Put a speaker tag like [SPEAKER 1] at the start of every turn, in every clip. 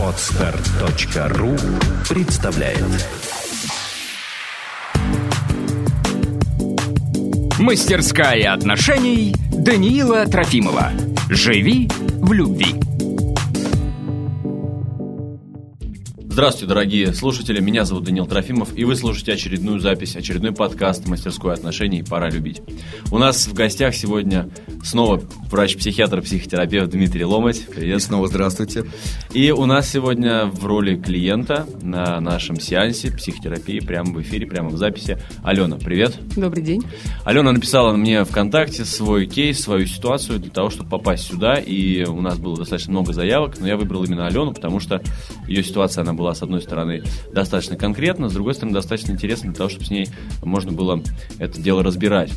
[SPEAKER 1] Отстар.ру представляет
[SPEAKER 2] Мастерская отношений Даниила Трофимова. Живи в любви.
[SPEAKER 3] Здравствуйте, дорогие слушатели. Меня зовут Даниил Трофимов, и вы слушаете очередную запись, очередной подкаст «Мастерской отношений. Пора любить». У нас в гостях сегодня снова врач-психиатр, психотерапевт Дмитрий Ломать.
[SPEAKER 4] Привет. И снова здравствуйте.
[SPEAKER 3] И у нас сегодня в роли клиента на нашем сеансе психотерапии прямо в эфире, прямо в записи Алена. Привет.
[SPEAKER 5] Добрый день.
[SPEAKER 3] Алена написала мне ВКонтакте свой кейс, свою ситуацию для того, чтобы попасть сюда, и у нас было достаточно много заявок, но я выбрал именно Алену, потому что ее ситуация, она была была, с одной стороны, достаточно конкретна, с другой стороны, достаточно интересна для того, чтобы с ней можно было это дело разбирать.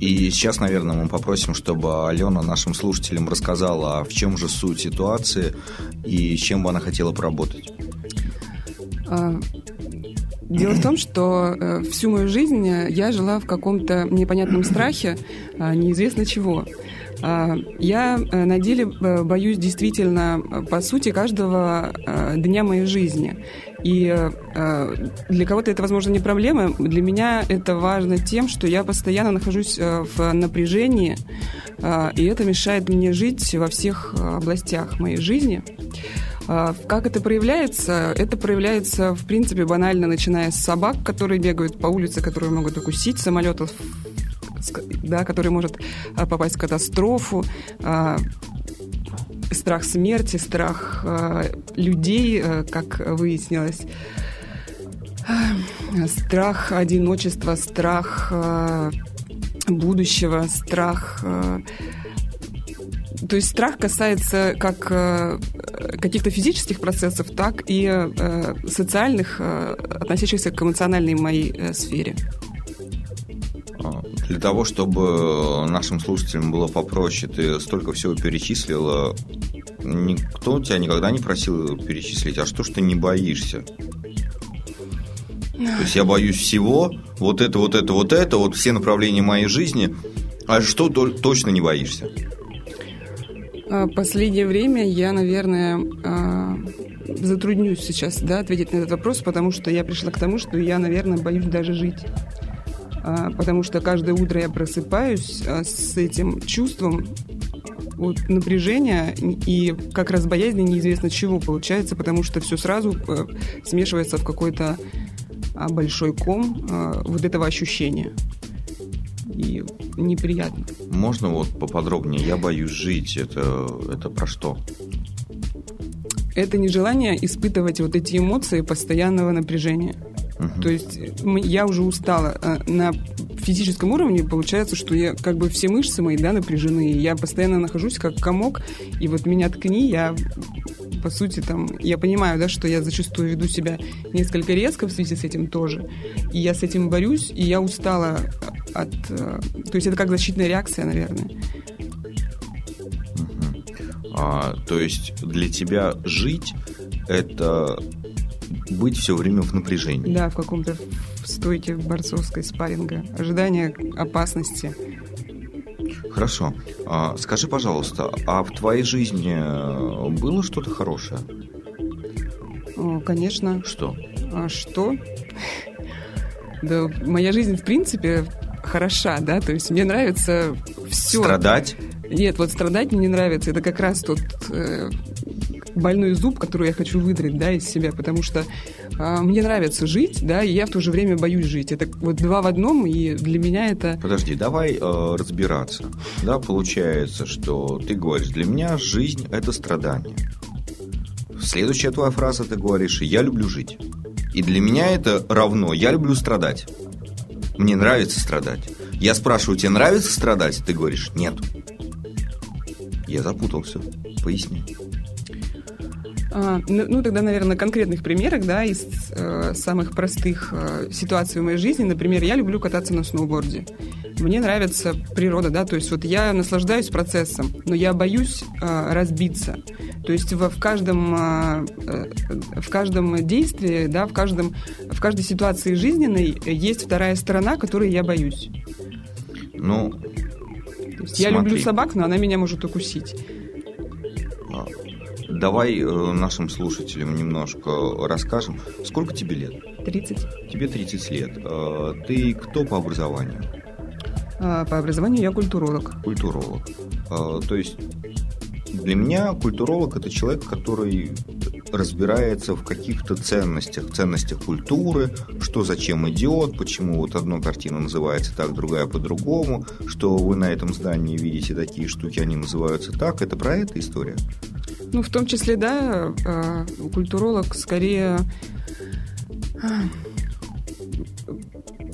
[SPEAKER 4] И сейчас, наверное, мы попросим, чтобы Алена нашим слушателям рассказала, в чем же суть ситуации и с чем бы она хотела поработать.
[SPEAKER 5] А, дело в том, что э, всю мою жизнь я жила в каком-то непонятном страхе, а, неизвестно чего. А, я э, на деле э, боюсь действительно, э, по сути, каждого дня моей жизни. И для кого-то это, возможно, не проблема. Для меня это важно тем, что я постоянно нахожусь в напряжении, и это мешает мне жить во всех областях моей жизни. Как это проявляется? Это проявляется, в принципе, банально, начиная с собак, которые бегают по улице, которые могут укусить, самолетов да, который может а, попасть в катастрофу, а, страх смерти, страх а, людей, как выяснилось, страх одиночества, страх будущего, страх то есть страх касается как каких-то физических процессов, так и социальных, относящихся к эмоциональной моей сфере.
[SPEAKER 4] Для того, чтобы нашим слушателям было попроще, ты столько всего перечислила. Никто тебя никогда не просил перечислить, а что ж ты не боишься? То есть я боюсь всего, вот это, вот это, вот это, вот все направления моей жизни. А что точно не боишься?
[SPEAKER 5] А, последнее время я, наверное, а, затруднюсь сейчас да, ответить на этот вопрос, потому что я пришла к тому, что я, наверное, боюсь даже жить. А, потому что каждое утро я просыпаюсь а, с этим чувством вот, напряжения и как раз боязни неизвестно чего получается, потому что все сразу э, смешивается в какой-то а, большой ком вот этого ощущения. И неприятно.
[SPEAKER 4] Можно вот поподробнее? Я боюсь жить. Это, это про что?
[SPEAKER 5] Это нежелание испытывать вот эти эмоции постоянного напряжения. Угу. То есть я уже устала. А на физическом уровне получается, что я как бы все мышцы мои да, напряжены. Я постоянно нахожусь как комок, и вот меня ткни, я по сути, там, я понимаю, да, что я зачастую веду себя несколько резко в связи с этим тоже. И я с этим борюсь, и я устала от... Э, то есть это как защитная реакция, наверное.
[SPEAKER 4] А, то есть для тебя жить это быть все время в напряжении.
[SPEAKER 5] Да, в каком-то стойке борцовской спарринга. Ожидание опасности.
[SPEAKER 4] Хорошо. А, скажи, пожалуйста, а в твоей жизни э, было что-то хорошее?
[SPEAKER 5] Конечно.
[SPEAKER 4] Что?
[SPEAKER 5] А что? Да, моя жизнь, в принципе, хороша, да, то есть мне нравится все.
[SPEAKER 4] Страдать?
[SPEAKER 5] Нет, вот страдать мне не нравится. Это как раз тот э, больной зуб, который я хочу выдрать, да, из себя, потому что э, мне нравится жить, да, и я в то же время боюсь жить. Это вот два в одном, и для меня это...
[SPEAKER 4] Подожди, давай э, разбираться. Да, получается, что ты говоришь, для меня жизнь – это страдание. Следующая твоя фраза, ты говоришь, я люблю жить. И для меня это равно, я люблю страдать. Мне нравится страдать. Я спрашиваю, тебе нравится страдать? Ты говоришь, нет. Я запутался. Поясни.
[SPEAKER 5] А, ну, ну, тогда, наверное, на конкретных примерах, да, из э, самых простых э, ситуаций в моей жизни. Например, я люблю кататься на сноуборде. Мне нравится природа, да, то есть вот я наслаждаюсь процессом, но я боюсь э, разбиться. То есть в, в каждом э, э, в каждом действии, да, в каждом в каждой ситуации жизненной есть вторая сторона, которой я боюсь.
[SPEAKER 4] Ну,
[SPEAKER 5] я люблю собак, но она меня может укусить.
[SPEAKER 4] Давай э, нашим слушателям немножко расскажем. Сколько тебе лет?
[SPEAKER 5] 30.
[SPEAKER 4] Тебе 30 лет. Э, ты кто по образованию?
[SPEAKER 5] А, По образованию я культуролог.
[SPEAKER 4] Культуролог. Э, То есть для меня культуролог это человек, который разбирается в каких-то ценностях, ценностях культуры, что зачем идет, почему вот одна картина называется так, другая по-другому, что вы на этом здании видите такие штуки, они называются так. Это про это история?
[SPEAKER 5] Ну, в том числе, да, а, культуролог скорее...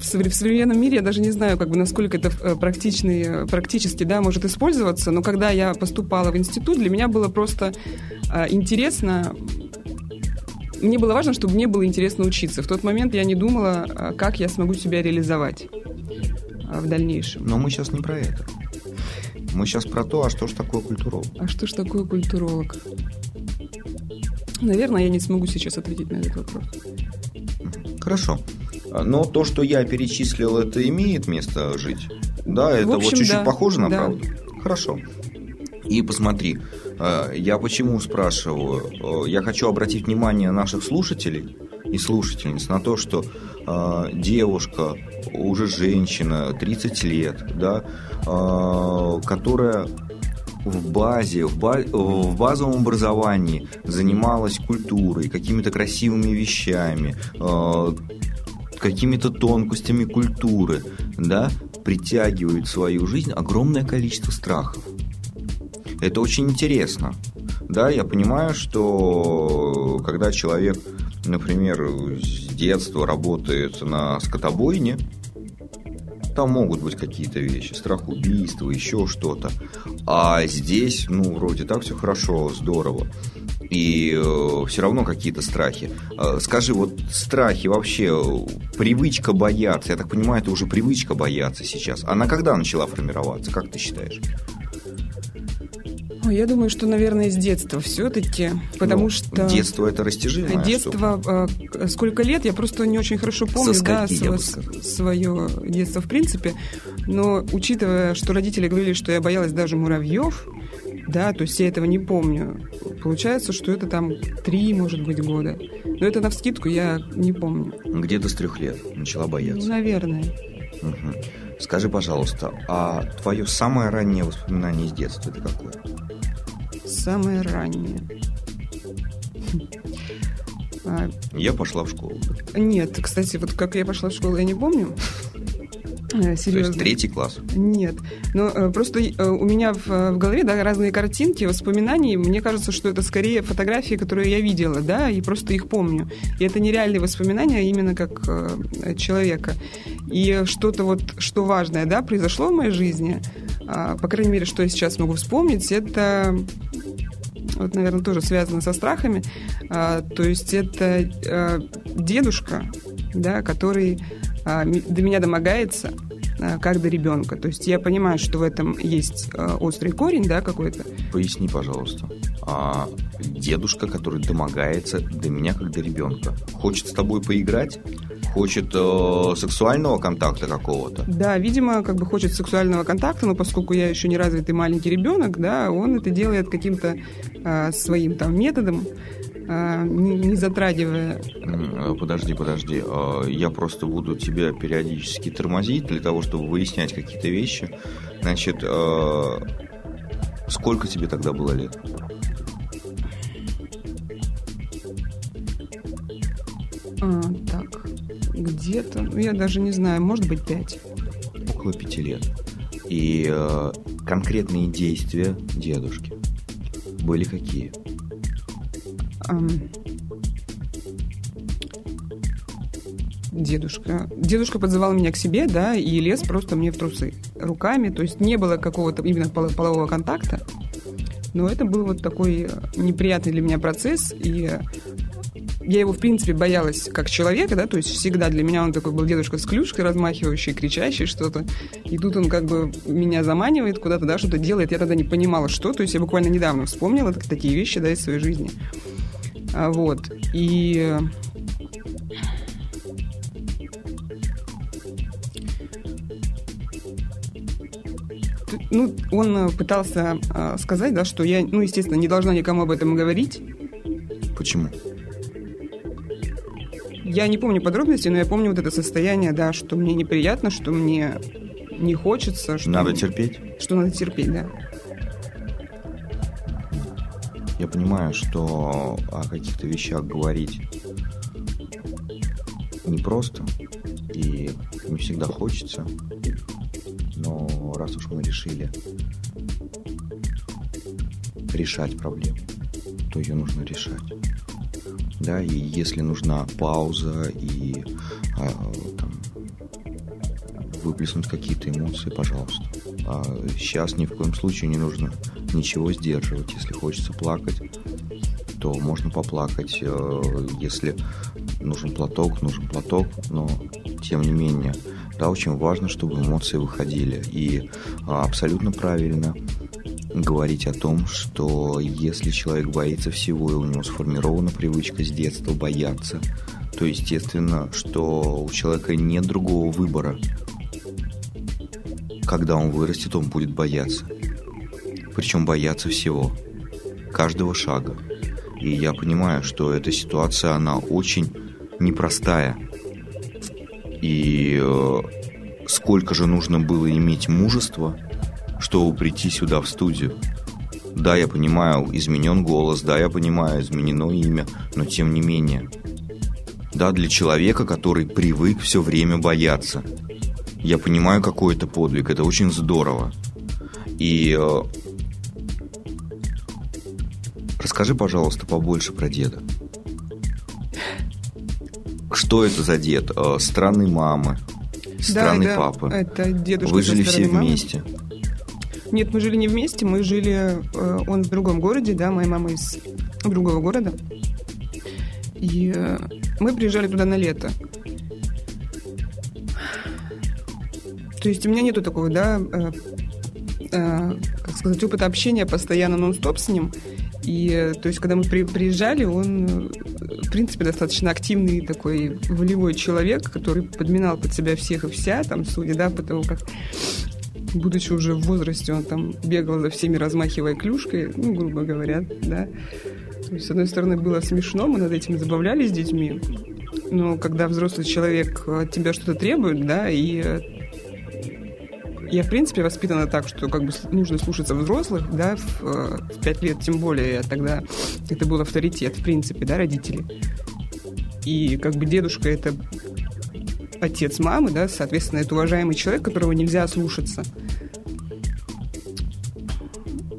[SPEAKER 5] В совре- в современном мире я даже не знаю, как бы, насколько это э, практичный, э, практически да, может использоваться, но когда я поступала в институт, для меня было просто а, интересно мне было важно, чтобы мне было интересно учиться. В тот момент я не думала, а, как я смогу себя реализовать в дальнейшем.
[SPEAKER 4] Но мы сейчас не про это. Мы сейчас про то, а что же такое культуролог?
[SPEAKER 5] А что ж такое культуролог? Наверное, я не смогу сейчас ответить на этот вопрос.
[SPEAKER 4] Хорошо. Но то, что я перечислил, это имеет место жить? Да, это
[SPEAKER 5] общем,
[SPEAKER 4] вот чуть-чуть
[SPEAKER 5] да.
[SPEAKER 4] похоже на
[SPEAKER 5] Да.
[SPEAKER 4] правду? Хорошо. И посмотри, э, я почему спрашиваю? Я хочу обратить внимание наших слушателей и слушательниц на то, что э, девушка, уже женщина, 30 лет, да, э, которая в базе, в, ба- в базовом образовании занималась культурой, какими-то красивыми вещами, э, какими-то тонкостями культуры, да, притягивает в свою жизнь огромное количество страхов. Это очень интересно. Да, я понимаю, что когда человек, например, с детства работает на скотобойне, там могут быть какие-то вещи, страх убийства, еще что-то. А здесь, ну, вроде так все хорошо, здорово. И все равно какие-то страхи. Э, скажи, вот страхи вообще, э, привычка бояться, я так понимаю, это уже привычка бояться сейчас. Она когда начала формироваться, как ты считаешь?
[SPEAKER 5] Ой, Я думаю, что, наверное, с детства все-таки, потому
[SPEAKER 4] Ну,
[SPEAKER 5] что...
[SPEAKER 4] Детство это растяжимое.
[SPEAKER 5] Детство, э, сколько лет, я просто не очень хорошо помню, да,
[SPEAKER 4] скольки,
[SPEAKER 5] сво-
[SPEAKER 4] сказал.
[SPEAKER 5] свое детство в принципе. Но учитывая, что родители говорили, что я боялась даже муравьев, да, то есть я этого не помню. Получается, что это там три, может быть, года. Но это на вскидку я не помню.
[SPEAKER 4] Где-то с трех лет начала
[SPEAKER 5] Ну,
[SPEAKER 4] бояться.
[SPEAKER 5] наверное.
[SPEAKER 4] Мгм. Скажи, пожалуйста, а твое самое раннее воспоминание из детства это какое?
[SPEAKER 5] Самое раннее.
[SPEAKER 4] Я пошла в школу.
[SPEAKER 5] нет, кстати, вот как я пошла в школу, я не помню. Э,
[SPEAKER 4] То есть
[SPEAKER 5] Серьезно.
[SPEAKER 4] третий класс.
[SPEAKER 5] Нет, но э, просто э, у меня в, в голове да, разные картинки, воспоминаний. Мне кажется, что это скорее фотографии, которые я видела, да, и просто их помню. И это нереальные воспоминания а именно как э, человека. И что-то вот, что важное, да, произошло в моей жизни, а, по крайней мере, что я сейчас могу вспомнить, это вот, наверное, тоже связано со страхами. А, то есть это а, дедушка, да, который до меня домогается а, как до ребенка. То есть я понимаю, что в этом есть а, острый корень, да, какой-то.
[SPEAKER 4] Поясни, пожалуйста. А дедушка, который домогается до меня как до ребенка, хочет с тобой поиграть? Хочет э, сексуального контакта какого-то?
[SPEAKER 5] Да, видимо, как бы хочет сексуального контакта, но поскольку я еще не развитый маленький ребенок, да, он это делает каким-то а, своим там методом, а, не, не затрагивая
[SPEAKER 4] э, Подожди, подожди. Э, Я просто буду тебя периодически тормозить для того, чтобы выяснять какие-то вещи. Значит, э, сколько тебе тогда было лет?
[SPEAKER 5] А, так, где-то, ну, я даже не знаю, может быть, пять.
[SPEAKER 4] Около пяти лет. И э, конкретные действия дедушки были какие?
[SPEAKER 5] Дедушка. Дедушка подзывал меня к себе, да, и лез просто мне в трусы руками. То есть не было какого-то именно поло- полового контакта. Но это был вот такой э, неприятный для меня процесс. И я его, в принципе, боялась как человека, да, то есть всегда для меня он такой был дедушка с клюшкой, размахивающий, кричащий что-то. И тут он как бы меня заманивает куда-то, да, что-то делает. Я тогда не понимала, что. То есть я буквально недавно вспомнила так- такие вещи, да, из своей жизни. А, Вот. И... э, ну, он пытался э, сказать, да, что я, ну, естественно, не должна никому об этом говорить.
[SPEAKER 4] Почему?
[SPEAKER 5] Я не помню подробностей, но я помню вот это состояние, да, что мне неприятно, что мне не хочется. Что,
[SPEAKER 4] Надо терпеть?
[SPEAKER 5] Что надо терпеть, да.
[SPEAKER 4] Я понимаю, что о каких-то вещах говорить непросто и не всегда хочется. Но раз уж мы решили решать проблему, то ее нужно решать. Да, и если нужна пауза и а, выплеснуть какие-то эмоции, пожалуйста. А сейчас ни в коем случае не нужно ничего сдерживать. Если хочется плакать, то можно поплакать. Э, если нужен платок, нужен платок, но тем не менее, да, очень важно, чтобы эмоции выходили. И а, абсолютно правильно говорить о том, что если человек боится всего, и у него сформирована привычка с детства бояться, то естественно, что у человека нет другого выбора. Когда он вырастет, он будет бояться. Причем бояться всего. Каждого шага. И я понимаю, что эта ситуация, она очень непростая. И э, сколько же нужно было иметь мужества, чтобы прийти сюда в студию. Да, я понимаю, изменен голос, да, я понимаю, изменено имя, но тем не менее. Да, для человека, который привык все время бояться. Я понимаю, какой это подвиг, это очень здорово. И э, расскажи, пожалуйста, побольше про деда. Что это за дед? Э, странной мамы, странный
[SPEAKER 5] да,
[SPEAKER 4] папы.
[SPEAKER 5] Это дедушка.
[SPEAKER 4] Вы жили все
[SPEAKER 5] мамы.
[SPEAKER 4] вместе?
[SPEAKER 5] Нет, мы жили не вместе, мы жили, э, он в другом городе, да, моя мама из другого города. И э, мы приезжали туда на лето. То есть у меня нету такого, да, как сказать, опыта общения постоянно нон-стоп с ним. И, то есть, когда мы при, приезжали, он, в принципе, достаточно активный такой волевой человек, который подминал под себя всех и вся, там, судя, да, по тому, как будучи уже в возрасте, он там бегал за всеми, размахивая клюшкой, ну, грубо говоря, да. То есть, с одной стороны, было смешно, мы над этим забавлялись с детьми, но когда взрослый человек от тебя что-то требует, да, и я, в принципе, воспитана так, что как бы нужно слушаться взрослых, да, в, в 5 лет тем более, тогда это был авторитет, в принципе, да, родители. И как бы дедушка это отец мамы, да, соответственно, это уважаемый человек, которого нельзя слушаться.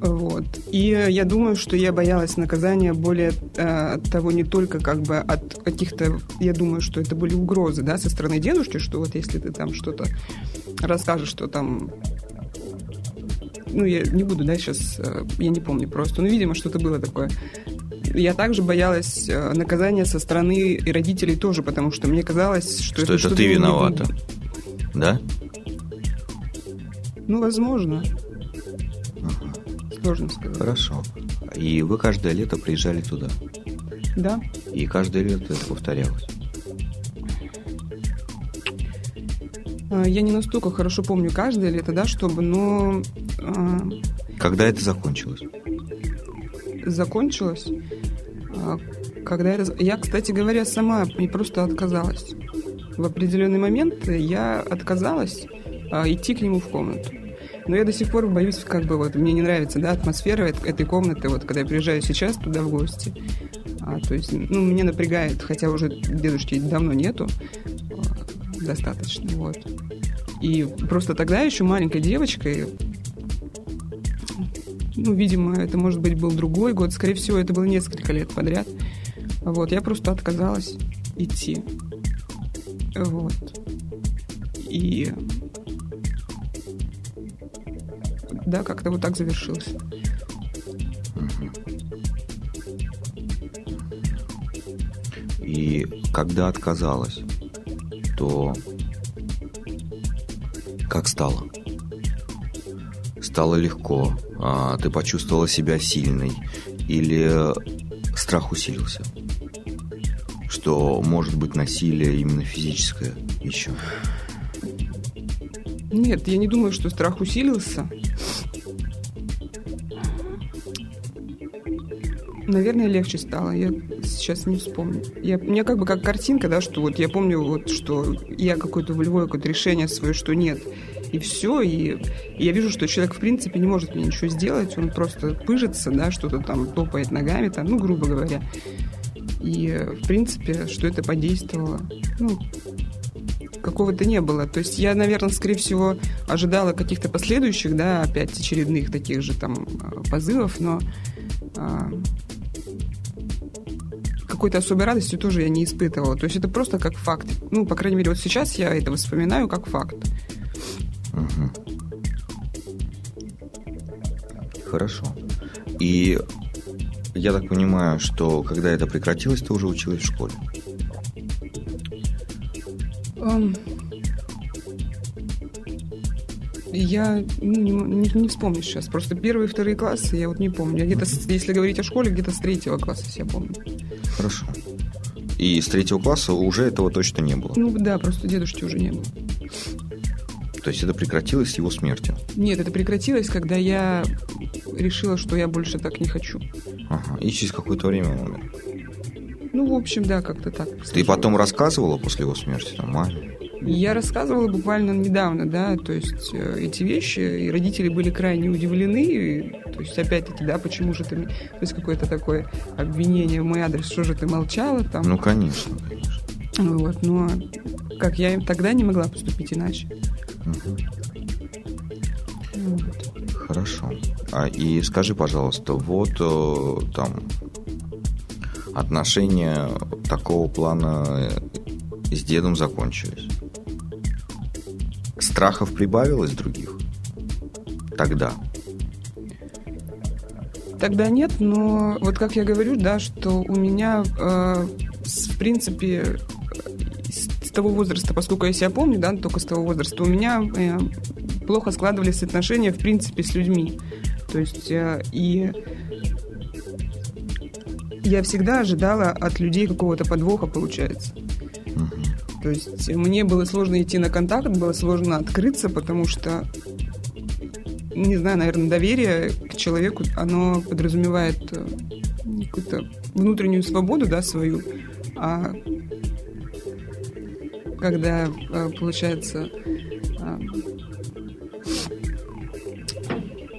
[SPEAKER 5] Вот. И я думаю, что я боялась наказания более э, того не только как бы от каких-то, я думаю, что это были угрозы, да, со стороны дедушки, что вот если ты там что-то расскажешь, что там ну, я не буду, да, сейчас, э, я не помню просто, но, видимо, что-то было такое. Я также боялась э, наказания со стороны и родителей тоже, потому что мне казалось, что,
[SPEAKER 4] что это, это ты виновата. Да?
[SPEAKER 5] Ну, возможно. Сложно сказать.
[SPEAKER 4] Хорошо. И вы каждое лето приезжали туда?
[SPEAKER 5] Да.
[SPEAKER 4] И каждое лето это повторялось?
[SPEAKER 5] А, я не настолько хорошо помню каждое лето, да, чтобы, но...
[SPEAKER 4] А, когда это закончилось?
[SPEAKER 5] Закончилось? А, когда это... Я, кстати говоря, сама не просто отказалась. В определенный момент я отказалась идти к нему в комнату. Но я до сих пор боюсь, как бы вот мне не нравится, да, атмосфера этой комнаты, вот когда я приезжаю сейчас туда в гости. А, то есть, ну, меня напрягает, хотя уже дедушки давно нету достаточно, вот. И просто тогда еще маленькой девочкой, ну, видимо, это, может быть, был другой год, скорее всего, это было несколько лет подряд. Вот, я просто отказалась идти. Вот. И да, как-то вот так завершилось.
[SPEAKER 4] И когда отказалась, то как стало? Стало легко, а ты почувствовала себя сильной или страх усилился? Что может быть насилие именно физическое еще?
[SPEAKER 5] Нет, я не думаю, что страх усилился. Наверное, легче стало. Я сейчас не вспомню. Я, у меня как бы как картинка, да, что вот я помню, вот, что я какое-то волевое какое-то решение свое, что нет. И все, и, и я вижу, что человек, в принципе, не может мне ничего сделать, он просто пыжится, да, что-то там топает ногами, там, ну, грубо говоря. И, в принципе, что это подействовало, ну, какого-то не было. То есть я, наверное, скорее всего, ожидала каких-то последующих, да, опять очередных таких же там позывов, но а, какой-то особой радости тоже я не испытывала. То есть это просто как факт. Ну, по крайней мере, вот сейчас я это вспоминаю как факт.
[SPEAKER 4] Угу. Хорошо. И я так понимаю, что когда это прекратилось, ты уже училась в школе.
[SPEAKER 5] Um, я ну, не, не, не вспомню сейчас. Просто первые и вторые классы я вот не помню. Где-то, если говорить о школе, где-то с третьего класса я помню.
[SPEAKER 4] Хорошо. И с третьего класса уже этого точно не было?
[SPEAKER 5] Ну да, просто дедушки уже не было.
[SPEAKER 4] То есть это прекратилось с его смертью?
[SPEAKER 5] Нет, это прекратилось, когда я решила, что я больше так не хочу.
[SPEAKER 4] Ага. И через какое-то время он умер?
[SPEAKER 5] Ну, в общем, да, как-то так.
[SPEAKER 4] Ты потом рассказывала после его смерти там маме?
[SPEAKER 5] Я рассказывала буквально недавно, да, то есть э, эти вещи, и родители были крайне удивлены, и, то есть опять-таки, да, почему же ты, то есть какое-то такое обвинение в мой адрес, что же ты молчала там.
[SPEAKER 4] Ну, конечно, конечно.
[SPEAKER 5] Вот, но как я тогда не могла поступить иначе. Угу.
[SPEAKER 4] Вот. Хорошо. А, и скажи, пожалуйста, вот э, там отношения такого плана с дедом закончились. Страхов прибавилось других? Тогда.
[SPEAKER 5] Тогда нет, но вот как я говорю, да, что у меня, э, в принципе, с того возраста, поскольку я себя помню, да, только с того возраста, у меня э, плохо складывались отношения, в принципе, с людьми. То есть, э, и я всегда ожидала от людей какого-то подвоха, получается. То есть мне было сложно идти на контакт, было сложно открыться, потому что, не знаю, наверное, доверие к человеку, оно подразумевает э, какую-то внутреннюю свободу, да, свою. А когда, э, получается, э,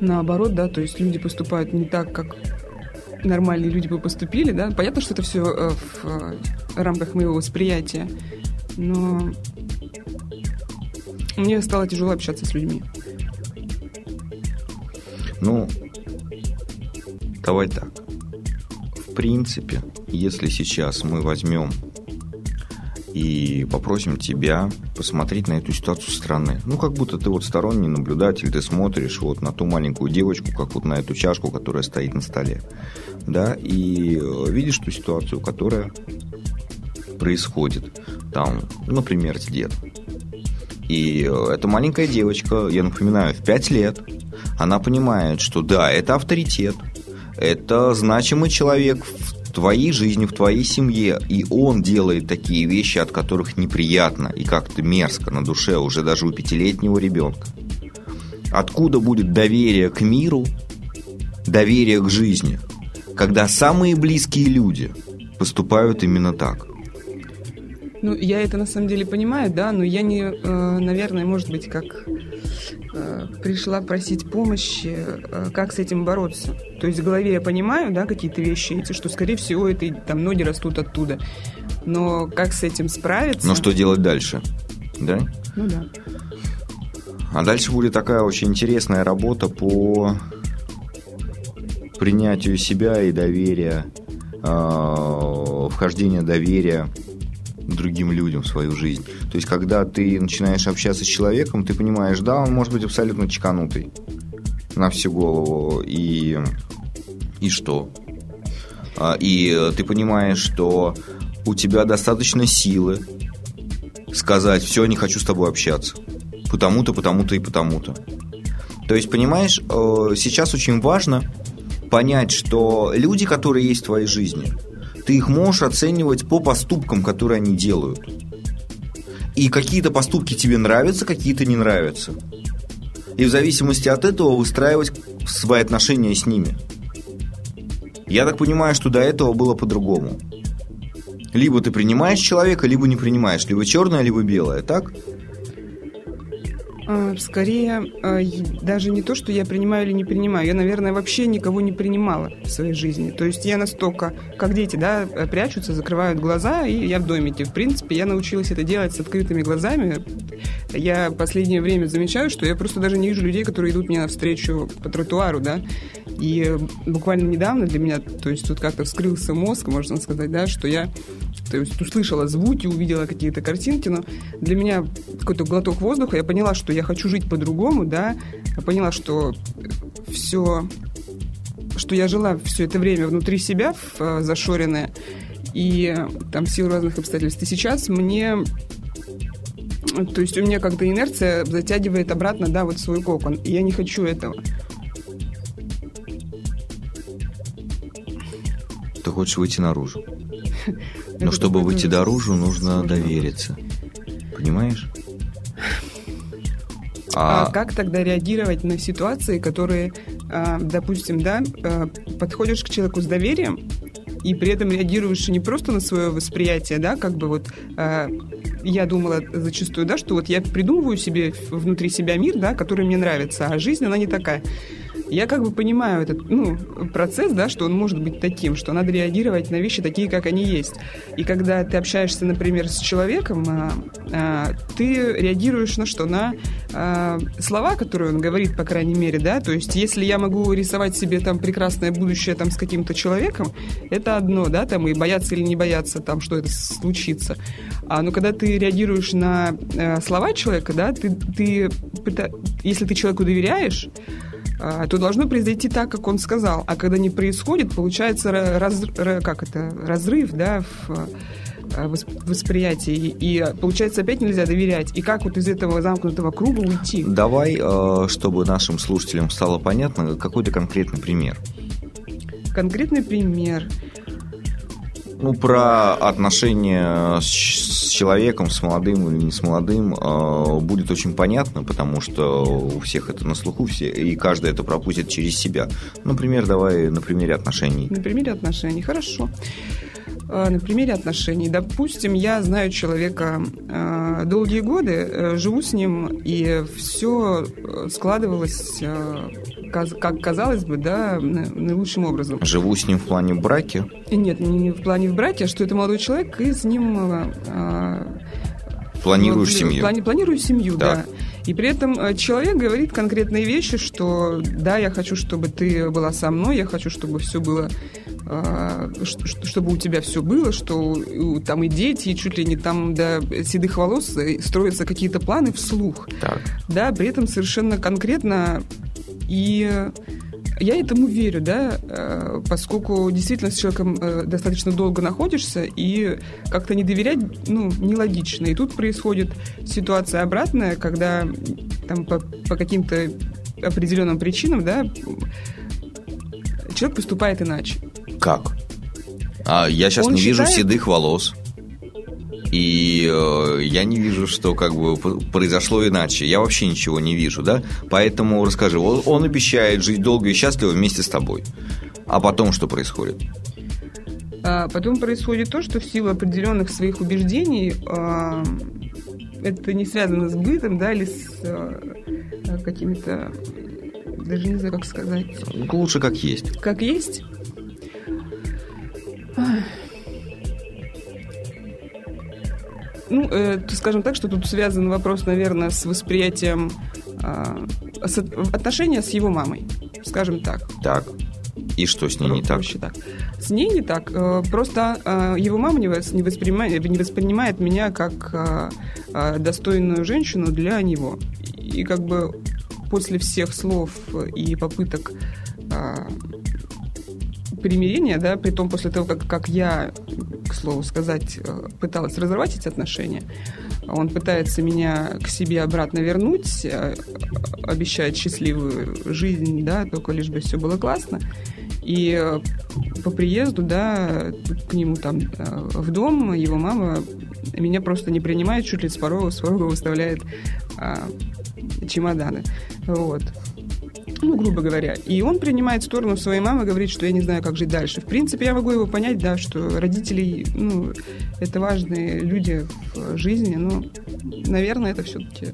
[SPEAKER 5] наоборот, да, то есть люди поступают не так, как нормальные люди бы поступили, да. Понятно, что это все в рамках моего восприятия но мне стало тяжело общаться с людьми.
[SPEAKER 4] Ну, давай так. В принципе, если сейчас мы возьмем и попросим тебя посмотреть на эту ситуацию со стороны. Ну, как будто ты вот сторонний наблюдатель, ты смотришь вот на ту маленькую девочку, как вот на эту чашку, которая стоит на столе, да, и э, видишь ту ситуацию, которая происходит там, например, с дедом. И э, эта маленькая девочка, я напоминаю, в 5 лет, она понимает, что да, это авторитет, это значимый человек в твоей жизни, в твоей семье, и он делает такие вещи, от которых неприятно и как-то мерзко на душе уже даже у пятилетнего ребенка. Откуда будет доверие к миру, доверие к жизни, когда самые близкие люди поступают именно так?
[SPEAKER 5] Ну, я это на самом деле понимаю, да, но я не, э, наверное, может быть, как э, пришла просить помощи, э, как с этим бороться. То есть в голове я понимаю, да, какие-то вещи эти, что, скорее всего, это там ноги растут оттуда. Но как с этим справиться?
[SPEAKER 4] Но что делать дальше? Да?
[SPEAKER 5] Ну да.
[SPEAKER 4] А дальше будет такая очень интересная работа по принятию себя и доверия, э, вхождения доверия другим людям свою жизнь. То есть, когда ты начинаешь общаться с человеком, ты понимаешь, да, он может быть абсолютно чеканутый на всю голову, и, и что? А, и ты понимаешь, что у тебя достаточно силы сказать, все, не хочу с тобой общаться. Потому-то, потому-то и потому-то. То есть, понимаешь, э, сейчас очень важно понять, что люди, которые есть в твоей жизни – ты их можешь оценивать по поступкам, которые они делают. И какие-то поступки тебе нравятся, какие-то не нравятся. И в зависимости от этого выстраивать свои отношения с ними. Я так понимаю, что до этого было по-другому. Либо ты принимаешь человека, либо не принимаешь. Либо черное, либо белое, так?
[SPEAKER 5] Скорее, а, даже не то, что я принимаю или не принимаю. Я, наверное, вообще никого не принимала в своей жизни. То есть я настолько, как дети, да, прячутся, закрывают глаза, и я в домике. В принципе, я научилась это делать с открытыми глазами. Я последнее время замечаю, что я просто даже не вижу людей, которые идут мне навстречу по тротуару, да. И буквально недавно для меня, то есть тут как-то вскрылся мозг, можно сказать, да, что я то есть услышала звуки, увидела какие-то картинки, но для меня какой-то глоток воздуха, я поняла, что я хочу жить по-другому, да, я поняла, что все, что я жила все это время внутри себя, в, зашоренная, и там в силу разных обстоятельств. И сейчас мне то есть у меня как-то инерция затягивает обратно, да, вот свой кокон. И я не хочу этого.
[SPEAKER 4] Ты хочешь выйти наружу? Но чтобы выйти наружу, нужно довериться. Понимаешь?
[SPEAKER 5] А, а как тогда реагировать на ситуации, которые, а, допустим, да, а, подходишь к человеку с доверием, и при этом реагируешь не просто на свое восприятие, да, как бы вот я думала зачастую, да, что вот я придумываю себе внутри себя мир, да, который мне нравится, а жизнь, она не такая. Я как бы понимаю этот ну, процесс, да, что он может быть таким, что надо реагировать на вещи такие, как они есть. И когда ты общаешься, например, с человеком, а, а, ты реагируешь на что? На а, слова, которые он говорит, по крайней мере, да, то есть если я могу рисовать себе там прекрасное будущее там с каким-то человеком, это одно, да, там и бояться или не бояться там, что это случится. А, но когда ты реагируешь на а, слова человека, да, ты, ты, если ты человеку доверяешь, а, то должно произойти так, как он сказал. А когда не происходит, получается раз, как это, разрыв да, в а, восприятии. И получается опять нельзя доверять. И как вот из этого замкнутого круга уйти?
[SPEAKER 4] Давай, э, чтобы нашим слушателям стало понятно, какой-то конкретный пример.
[SPEAKER 5] Конкретный пример.
[SPEAKER 4] Ну, про отношения с, человеком, с молодым или не с молодым, э, будет очень понятно, потому что у всех это на слуху, все, и каждый это пропустит через себя. Например, давай на примере отношений.
[SPEAKER 5] На примере отношений, хорошо. Э, на примере отношений. Допустим, я знаю человека э, долгие годы, э, живу с ним, и все складывалось, как казалось бы, да, наилучшим образом.
[SPEAKER 4] Живу с ним в плане браки?
[SPEAKER 5] Нет, не в плане в браке, а что это молодой человек, и с ним...
[SPEAKER 4] Планируешь вот, семью?
[SPEAKER 5] Плани, планирую семью, так. да. И при этом человек говорит конкретные вещи, что да, я хочу, чтобы ты была со мной, я хочу, чтобы все было а, чтобы у тебя все было, что там и дети, и чуть ли не там до седых волос строятся какие-то планы вслух.
[SPEAKER 4] Так.
[SPEAKER 5] Да, при этом совершенно конкретно и я этому верю, да, а, поскольку действительно с человеком э, достаточно долго находишься, и как-то не доверять, ну, нелогично. И тут происходит ситуация обратная, когда там по, по каким-то определенным причинам, да, человек поступает иначе.
[SPEAKER 4] Как? А я сейчас Он не считает... вижу седых волос. И э, я не вижу, что как бы произошло иначе. Я вообще ничего не вижу, да? Поэтому расскажи, он, он обещает жить долго и счастливо вместе с тобой. А потом что происходит?
[SPEAKER 5] А потом происходит то, что в силу определенных своих убеждений а, это не связано с бытом, да, или с а, какими-то даже не знаю, как сказать.
[SPEAKER 4] Лучше как есть.
[SPEAKER 5] Как есть. Ну, э, скажем так, что тут связан вопрос, наверное, с восприятием э, с, отношения с его мамой, скажем так.
[SPEAKER 4] Так. И что с ней не так?
[SPEAKER 5] так? С ней не так. Э, просто э, его мама не, воспринимает, не воспринимает меня как э, достойную женщину для него. И как бы после всех слов и попыток примирения, да, при том после того, как, как я, к слову сказать, э, пыталась разорвать эти отношения, он пытается меня к себе обратно вернуть, э, обещает счастливую жизнь, да, только лишь бы все было классно. И э, по приезду, да, к нему там в дом, его мама меня просто не принимает, чуть ли с порога, с порога выставляет а, чемоданы. Вот. Ну, грубо говоря. И он принимает сторону своей мамы, говорит, что я не знаю, как жить дальше. В принципе, я могу его понять, да, что родители, ну, это важные люди в жизни, но, наверное, это все-таки...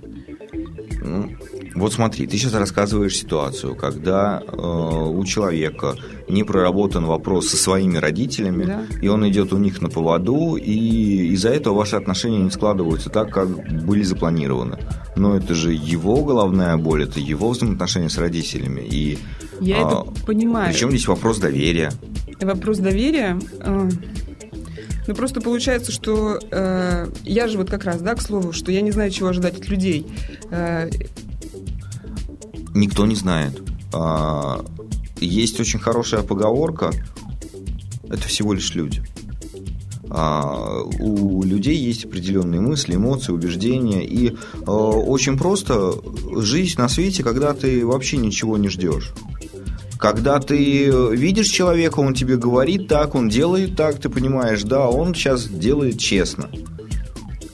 [SPEAKER 4] Ну, вот смотри, ты сейчас рассказываешь ситуацию, когда э, у человека не проработан вопрос со своими родителями,
[SPEAKER 5] Да.
[SPEAKER 4] и он идет у них на поводу, и из-за этого ваши отношения не складываются так, как были запланированы. Но это же его головная боль, это его взаимоотношения с родителями. И,
[SPEAKER 5] Я
[SPEAKER 4] а,
[SPEAKER 5] это понимаю.
[SPEAKER 4] Причем здесь вопрос доверия.
[SPEAKER 5] Вопрос доверия. Э, Ну, просто получается, что э, я же вот как раз, да, к слову, что я не знаю, чего ожидать от людей. Э,
[SPEAKER 4] Никто не знает. А, Есть очень хорошая поговорка. Это всего лишь люди. А, У людей есть определенные мысли, эмоции, убеждения. И а, очень просто жизнь на свете, когда ты вообще ничего не ждешь. Когда ты видишь человека, он тебе говорит так, он делает так, ты понимаешь, да, он сейчас делает честно.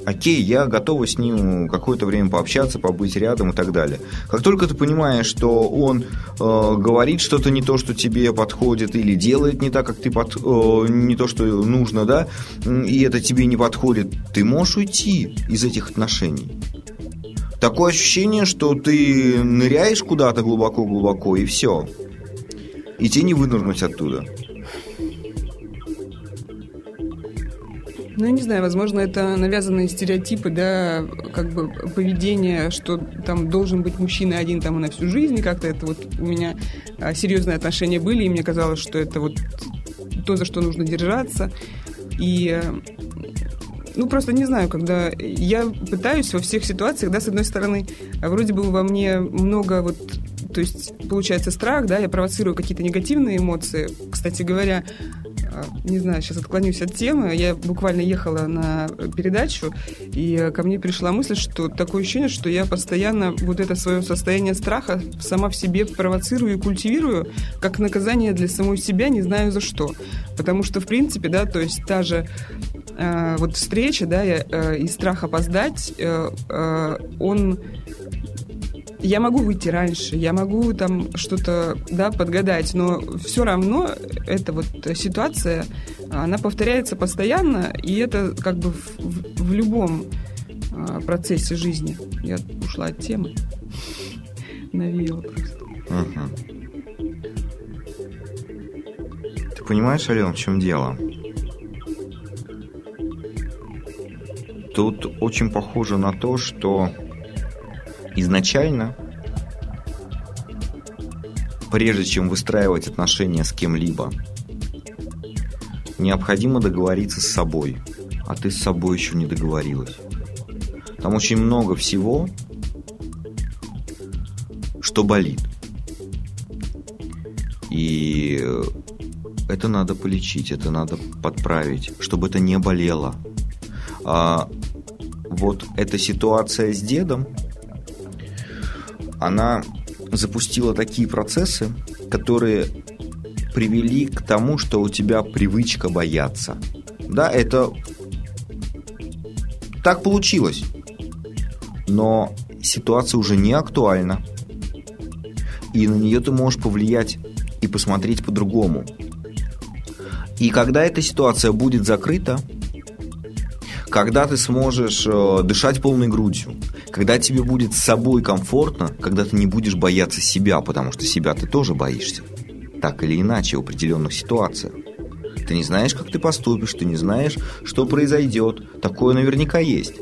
[SPEAKER 4] Окей, я готова с ним какое-то время пообщаться, побыть рядом и так далее. Как только ты понимаешь, что он э, говорит что-то не то, что тебе подходит, или делает не так, как ты под, э, не то, что нужно, да, и это тебе не подходит, ты можешь уйти из этих отношений. Такое ощущение, что ты ныряешь куда-то глубоко-глубоко, и все. И тебе не вынырнуть оттуда.
[SPEAKER 5] Ну, я не знаю, возможно, это навязанные стереотипы, да, как бы поведение, что там должен быть мужчина один там на всю жизнь, как-то это вот у меня а, серьезные отношения были, и мне казалось, что это вот то, за что нужно держаться. И ну, просто не знаю, когда я пытаюсь во всех ситуациях, да, с одной стороны, а вроде бы во мне много вот то есть, получается, страх, да, я провоцирую какие-то негативные эмоции. Кстати говоря, а, не знаю, сейчас отклонюсь от темы. Я буквально ехала на передачу, и ко мне пришла мысль, что такое ощущение, что я постоянно вот это свое состояние страха сама в себе провоцирую и культивирую, как наказание для самой себя, не знаю за что. Потому что, в принципе, да, то есть та же э, вот встреча, да, я, э, и страх опоздать, э, э, он я могу выйти раньше, я могу там что-то да, подгадать, но все равно эта вот ситуация, она повторяется постоянно, и это как бы в, в- в любом а, процессе жизни. Я ушла от темы. Навеяла просто.
[SPEAKER 4] Мгм. Ты понимаешь, Ален, в чем дело? Тут очень похоже на то, что изначально, прежде чем выстраивать отношения с кем-либо, необходимо договориться с собой, а ты с собой еще не договорилась. Там очень много всего, что болит. И э, это надо полечить, это надо подправить, чтобы это не болело. А вот эта ситуация с дедом, она запустила такие процессы, которые привели к тому, что у тебя привычка бояться. Да, это так получилось. Но ситуация уже не актуальна. И на нее ты можешь повлиять и посмотреть по-другому. И когда эта ситуация будет закрыта, когда ты сможешь э, дышать полной грудью, когда тебе будет с собой комфортно, когда ты не будешь бояться себя, потому что себя ты тоже боишься. Так или иначе, в определенных ситуациях. Ты не знаешь, как ты поступишь, ты не знаешь, что произойдет. Такое наверняка есть.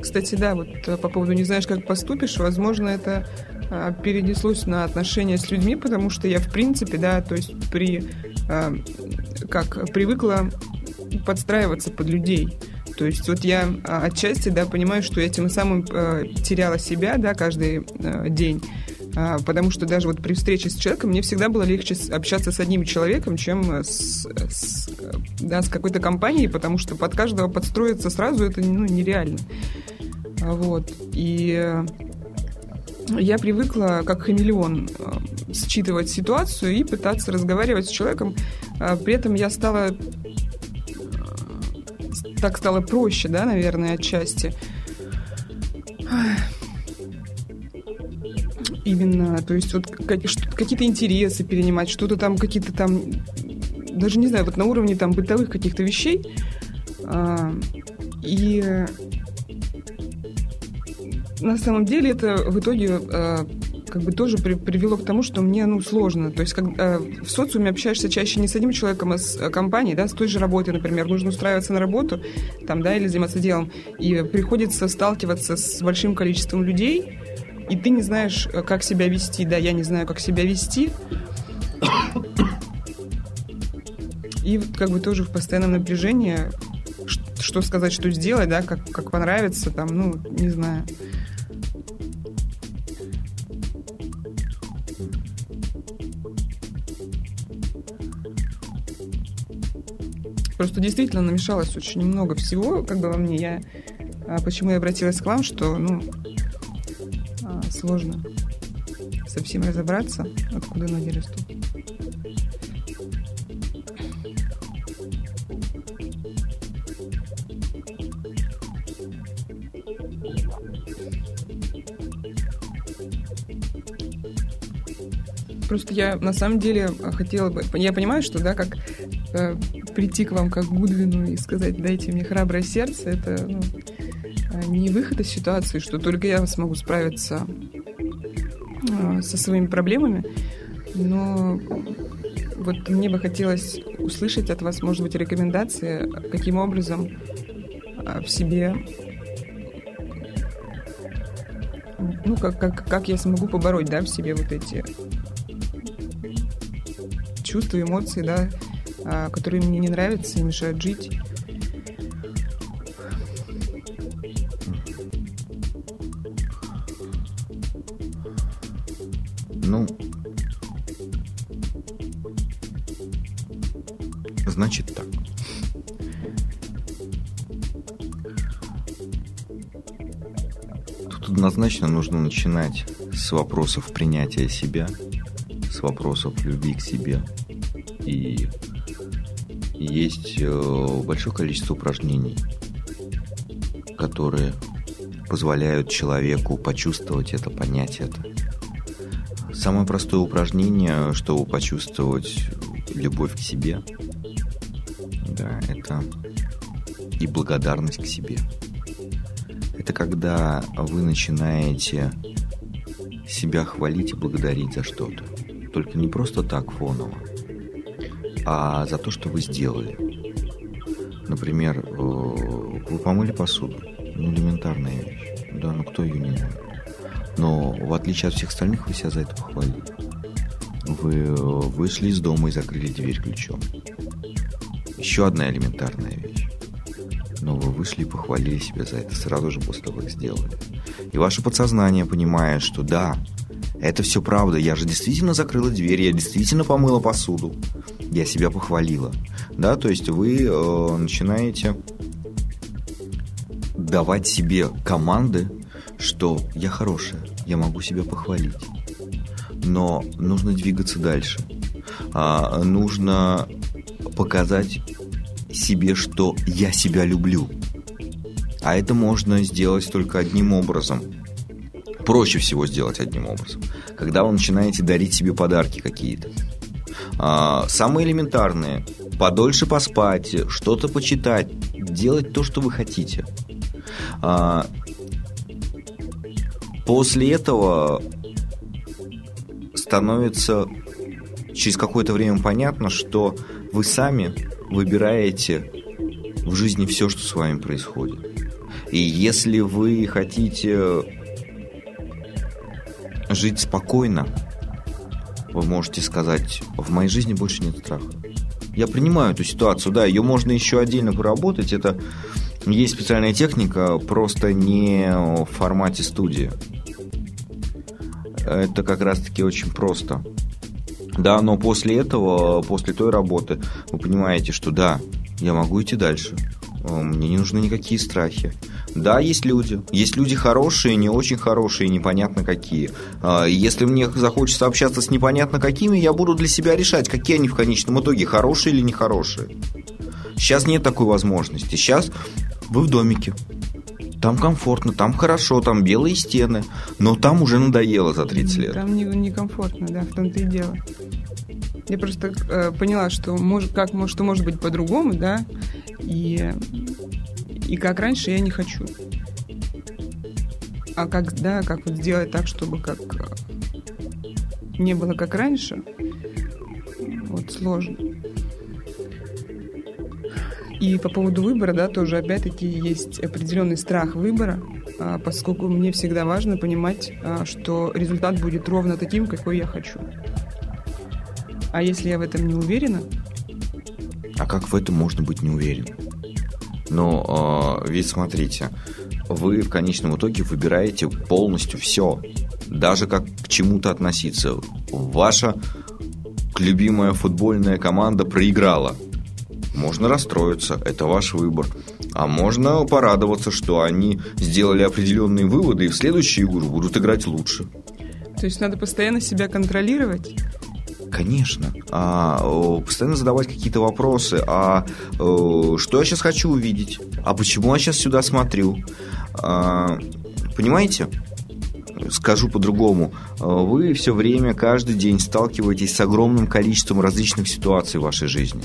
[SPEAKER 5] Кстати, да, вот э, по поводу не знаешь, как поступишь, возможно, это а, перенеслось на отношения с людьми, потому что я, в принципе, да, то есть при, как, привыкла подстраиваться под людей. То есть вот я а, отчасти, да, понимаю, что я тем самым э, теряла себя, да, каждый э, день. А, Потому что даже вот при встрече с человеком мне всегда было легче общаться с одним человеком, чем с, с, да, с какой-то компанией, потому что под каждого подстроиться сразу это ну, нереально. А, Вот. И э, я привыкла, как хамелеон, считывать ситуацию и пытаться разговаривать с человеком. При этом я стала... Так стало проще, да, наверное, отчасти. Именно, то есть вот какие-то интересы перенимать, что-то там, какие-то там, даже не знаю, вот на уровне там бытовых каких-то вещей. А, и на самом деле это в итоге а, как бы тоже при, привело к тому, что мне ну сложно. То есть как, э, в социуме общаешься чаще не с одним человеком, а с компанией, да, с той же работой, например. Нужно устраиваться на работу, там, да, или заниматься делом. И приходится сталкиваться с большим количеством людей, и ты не знаешь, э, как себя вести. Да, я не знаю, как себя вести. И как бы тоже в постоянном напряжении, что сказать, что сделать, да, как, как понравится, там, ну, не знаю. Просто действительно намешалось очень много всего, как бы во мне. Я, а, почему я обратилась к вам, что, ну, сложно совсем разобраться, откуда ноги растут. Просто я на самом деле хотела бы... Я понимаю, что, да, как э, прийти к вам как Гудвину и сказать, дайте мне храброе сердце, это ну, не выход из ситуации, что только я смогу справиться Э, со своими проблемами, но вот мне бы хотелось услышать от вас, может быть, рекомендации, каким образом э, в себе, ну, как, как, как я смогу побороть, да, в себе вот эти чувства, эмоции, да, э, которые мне не нравятся и мешают жить.
[SPEAKER 4] Ну, значит так. Тут однозначно нужно начинать с вопросов принятия себя, с вопросов любви к себе. И есть э, большое количество упражнений, которые позволяют человеку почувствовать это, понять это. Самое простое упражнение, чтобы почувствовать любовь к себе, да, это и благодарность к себе. Это когда вы начинаете себя хвалить и благодарить за что-то. Только не просто так фоново, а за то, что вы сделали. Например, э, вы помыли посуду. Ну, элементарная вещь. Да, ну кто ее не моет? Но в отличие от всех остальных, вы себя за это похвалили. Вы э, вышли из дома и закрыли дверь ключом. Еще одна элементарная вещь. Но вы вышли и похвалили себя за это сразу же после того, как сделали. И ваше подсознание понимает, что да, это все правда. Я же действительно закрыла дверь, я действительно помыла посуду. Я себя похвалила. Да, то есть вы э, начинаете давать себе команды что я хорошая, я могу себя похвалить. Но нужно двигаться дальше. А, нужно показать себе, что я себя люблю. А это можно сделать только одним образом. Проще всего сделать одним образом. Когда вы начинаете дарить себе подарки какие-то. А, самые элементарные. Подольше поспать, что-то почитать, делать то, что вы хотите. А, После этого становится через какое-то время понятно, что вы сами выбираете в жизни все, что с вами происходит. И если вы хотите жить спокойно, вы можете сказать, в моей жизни больше нет страха. Я принимаю эту ситуацию, да, ее можно еще отдельно проработать. Это есть специальная техника, просто не в формате студии это как раз-таки очень просто. Да, но после этого, после той работы, вы понимаете, что да, я могу идти дальше. Мне не нужны никакие страхи. Да, есть люди. Есть люди хорошие, не очень хорошие, непонятно какие. А, если мне захочется общаться с непонятно какими, я буду для себя решать, какие они в конечном итоге, хорошие или нехорошие. Сейчас нет такой возможности. Сейчас вы в домике. Там комфортно, там хорошо, там белые стены, но там уже надоело за 30 лет.
[SPEAKER 5] Там некомфортно, не да, в том-то и дело. Я просто э, поняла, что может, как, что может быть по-другому, да, и, и как раньше я не хочу. А как, да, как вот сделать так, чтобы как не было как раньше, вот сложно. И по поводу выбора, да, тоже опять-таки есть определенный страх выбора, а, поскольку мне всегда важно понимать, а, что результат будет ровно таким, какой я хочу. А если я в этом не уверена?
[SPEAKER 4] А как в этом можно быть не уверен? Но э, ведь смотрите, вы в конечном итоге выбираете полностью все, даже как к чему-то относиться. Ваша любимая футбольная команда проиграла. Можно расстроиться, это ваш выбор. А можно порадоваться, что они сделали определенные выводы и в следующую игру будут играть лучше.
[SPEAKER 5] То есть надо постоянно себя контролировать?
[SPEAKER 4] Конечно. А, постоянно задавать какие-то вопросы. А что я сейчас хочу увидеть? А почему я сейчас сюда смотрю? А, понимаете? Скажу по-другому. Вы все время, каждый день сталкиваетесь с огромным количеством различных ситуаций в вашей жизни.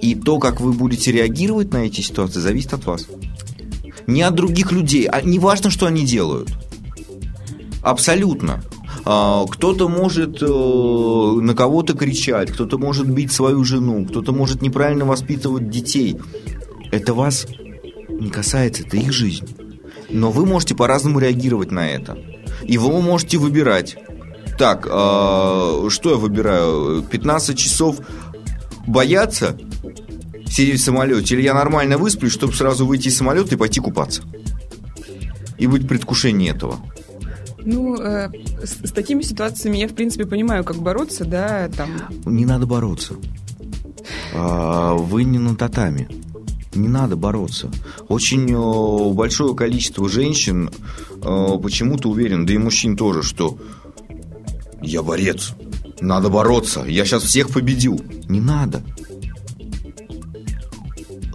[SPEAKER 4] И то, как вы будете реагировать на эти ситуации, зависит от вас. Не от других людей. А не важно, что они делают. Абсолютно. А, кто-то может э, на кого-то кричать, кто-то может бить свою жену, кто-то может неправильно воспитывать детей. Это вас не касается, это их жизнь. Но вы можете по-разному реагировать на это. И вы можете выбирать. Так, э, что я выбираю? 15 часов бояться сидеть в самолете, или я нормально высплюсь, чтобы сразу выйти из самолета и пойти купаться. И быть в предвкушении этого.
[SPEAKER 5] Ну, э, с, с такими ситуациями я, в принципе, понимаю, как бороться, да, там...
[SPEAKER 4] Не надо бороться. А, вы не на татами. Не надо бороться. Очень большое количество женщин почему-то уверен, да и мужчин тоже, что я борец, надо бороться, я сейчас всех победю. Не надо.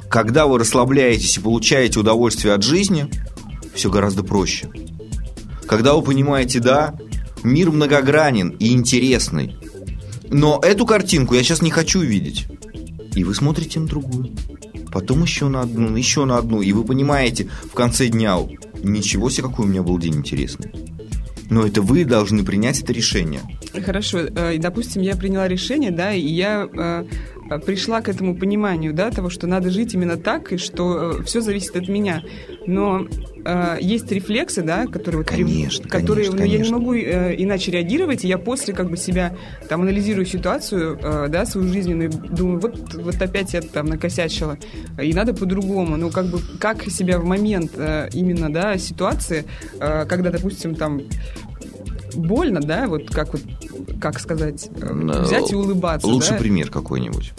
[SPEAKER 4] Когда вы расслабляетесь и получаете удовольствие от жизни, все гораздо проще. Когда вы понимаете, да, мир многогранен и интересный, но эту картинку я сейчас не хочу видеть. И вы смотрите на другую. Потом еще на одну, еще на одну. И вы понимаете в конце дня, ничего себе, какой у меня был день интересный. Но это вы должны принять это решение.
[SPEAKER 5] Хорошо, э, допустим, я приняла решение, да, и я э, пришла к этому пониманию, да, того, что надо жить именно так, и что э, все зависит от меня. Но э, есть рефлексы, да, которые,
[SPEAKER 4] конечно,
[SPEAKER 5] которые
[SPEAKER 4] конечно,
[SPEAKER 5] ну,
[SPEAKER 4] конечно.
[SPEAKER 5] я не могу э, иначе реагировать, и я после как бы себя там анализирую ситуацию, э, да, свою жизненную, думаю, вот, вот опять я там накосячила, и надо по-другому. Ну, как бы, как себя в момент э, именно, да, ситуации, э, когда, допустим, там больно, да, вот как вот, как сказать, э, взять и улыбаться.
[SPEAKER 4] Лучший
[SPEAKER 5] да?
[SPEAKER 4] пример какой-нибудь.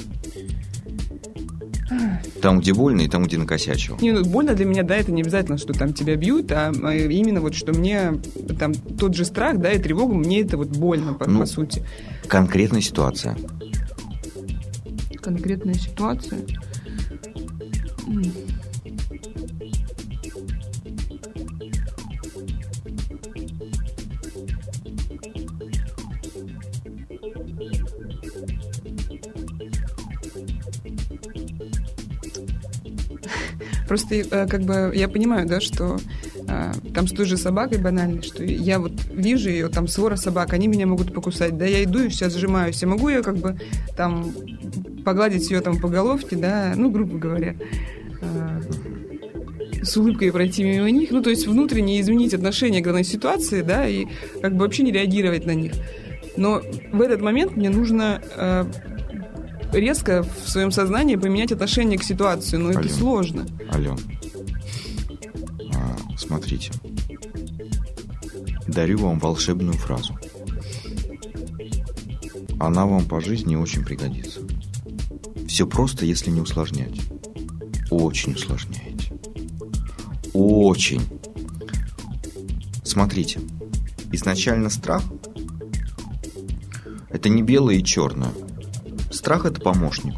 [SPEAKER 4] Там, где больно, и там, где накосячил.
[SPEAKER 5] Не, ну, больно для меня, да, это не обязательно, что там тебя бьют, а, а именно вот, что мне там тот же страх, да, и тревога, мне это вот больно, по, ну, по сути.
[SPEAKER 4] Конкретная ситуация.
[SPEAKER 5] Конкретная ситуация? Просто э, как бы я понимаю, да, что э, там с той же собакой банальной, что я вот вижу ее, там свора собак, они меня могут покусать, да, я иду и сейчас сжимаюсь, я могу ее как бы там погладить ее там по головке, да, ну, грубо говоря, э, с улыбкой пройти мимо них, ну, то есть внутренне изменить отношение к данной ситуации, да, и как бы вообще не реагировать на них. Но в этот момент мне нужно резко в своем сознании поменять отношение к ситуации, но Ален, это сложно.
[SPEAKER 4] Ален, а, смотрите. Дарю вам волшебную фразу. Она вам по жизни очень пригодится. Все просто, если не усложнять. Очень усложняете. Очень. Смотрите. Изначально страх – это не белое и черное – Страх – это помощник,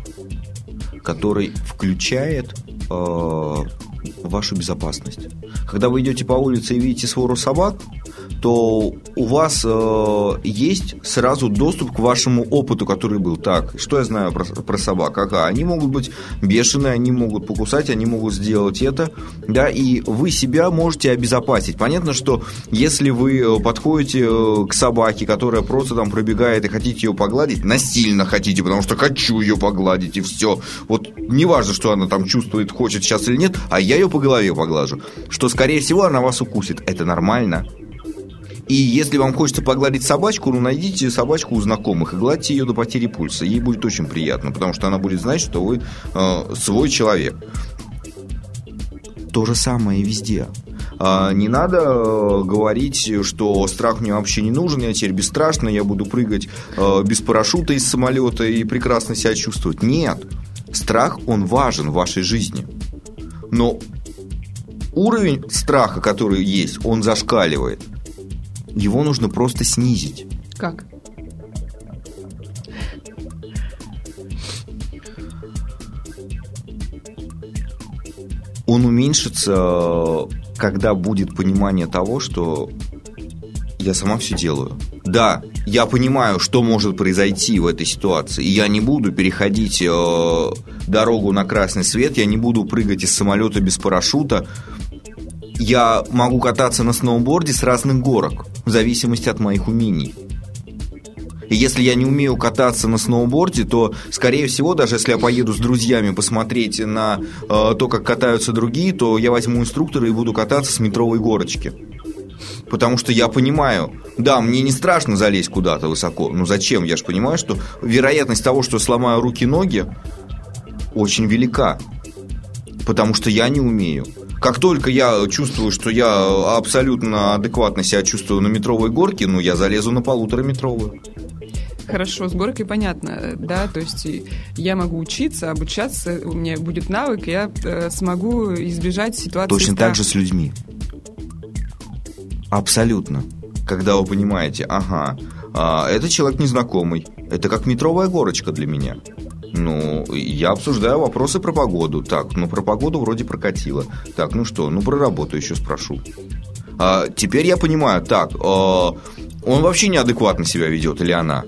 [SPEAKER 4] который включает э, вашу безопасность. Когда вы идете по улице и видите свору собак, то у вас э, есть сразу доступ к вашему опыту, который был. Так, что я знаю про, про собак? Ага, они могут быть бешеные, они могут покусать, они могут сделать это, да, и вы себя можете обезопасить. Понятно, что если вы э, подходите э, к собаке, которая просто там пробегает и хотите ее погладить, насильно хотите, потому что хочу ее погладить и все. Вот неважно, что она там чувствует, хочет сейчас или нет, а я ее по голове поглажу, что скорее всего она вас укусит. Это нормально. И если вам хочется погладить собачку, ну, найдите собачку у знакомых и гладьте ее до потери пульса. Ей будет очень приятно, потому что она будет знать, что вы э, свой человек. То же самое и везде. А, не надо э, говорить, что страх мне вообще не нужен, я теперь бесстрашно, я буду прыгать э, без парашюта из самолета и прекрасно себя чувствовать. Нет. Страх, он важен в вашей жизни. Но уровень страха, который есть, он зашкаливает его нужно просто снизить.
[SPEAKER 5] Как?
[SPEAKER 4] Он уменьшится, когда будет понимание того, что я сама все делаю. Да, я понимаю, что может произойти в этой ситуации, и я не буду переходить э, дорогу на красный свет, я не буду прыгать из самолета без парашюта, я могу кататься на сноуборде с разных горок, в зависимости от моих умений. И если я не умею кататься на сноуборде, то, скорее всего, даже если я поеду с друзьями посмотреть на э, то, как катаются другие, то я возьму инструктора и буду кататься с метровой горочки. Потому что я понимаю, да, мне не страшно залезть куда-то высоко. Но зачем? Я же понимаю, что вероятность того, что сломаю руки-ноги, очень велика. Потому что я не умею. Как только я чувствую, что я абсолютно адекватно себя чувствую на метровой горке, ну, я залезу на полутораметровую.
[SPEAKER 5] Хорошо, с горкой понятно, да, то есть я могу учиться, обучаться, у меня будет навык, я э, смогу избежать ситуации.
[SPEAKER 4] Точно страха. так же с людьми. Абсолютно. Когда вы понимаете, ага, а, это человек незнакомый, это как метровая горочка для меня. Ну, я обсуждаю вопросы про погоду. Так, ну про погоду вроде прокатило. Так, ну что, ну про работу еще спрошу. А, теперь я понимаю, так, а, он вообще неадекватно себя ведет или она?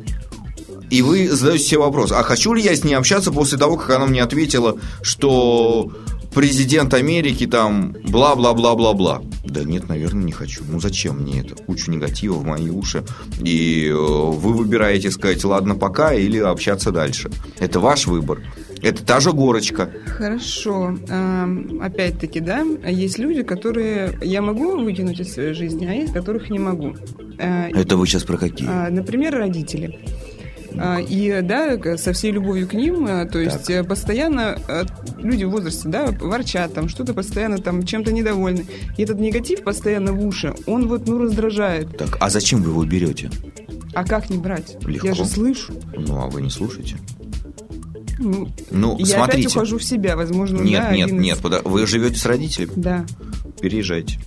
[SPEAKER 4] И вы задаете себе вопрос, а хочу ли я с ней общаться после того, как она мне ответила, что президент Америки там бла-бла-бла-бла-бла. Да нет, наверное, не хочу. Ну зачем мне это? Кучу негатива в мои уши. И э, вы выбираете сказать, ладно, пока, или общаться дальше. Это ваш выбор. Это та же горочка.
[SPEAKER 5] Хорошо. Опять-таки, да, есть люди, которые я могу вытянуть из своей жизни, а есть, которых не могу.
[SPEAKER 4] Э, это вы сейчас про какие?
[SPEAKER 5] А, например, родители. А, и, да, со всей любовью к ним, э, то есть так. Э, постоянно э, люди в возрасте, да, ворчат, там, что-то постоянно там чем-то недовольны. И этот негатив постоянно в уши, он вот, ну, раздражает.
[SPEAKER 4] Так, а зачем вы его берете?
[SPEAKER 5] А как не брать?
[SPEAKER 4] Легко.
[SPEAKER 5] Я же слышу.
[SPEAKER 4] Ну, а вы не слушаете?
[SPEAKER 5] Ну, ну я
[SPEAKER 4] смотрите.
[SPEAKER 5] опять ухожу в себя, возможно,
[SPEAKER 4] Нет,
[SPEAKER 5] да,
[SPEAKER 4] нет, нет, из... вы живете с родителями?
[SPEAKER 5] Да.
[SPEAKER 4] Переезжайте.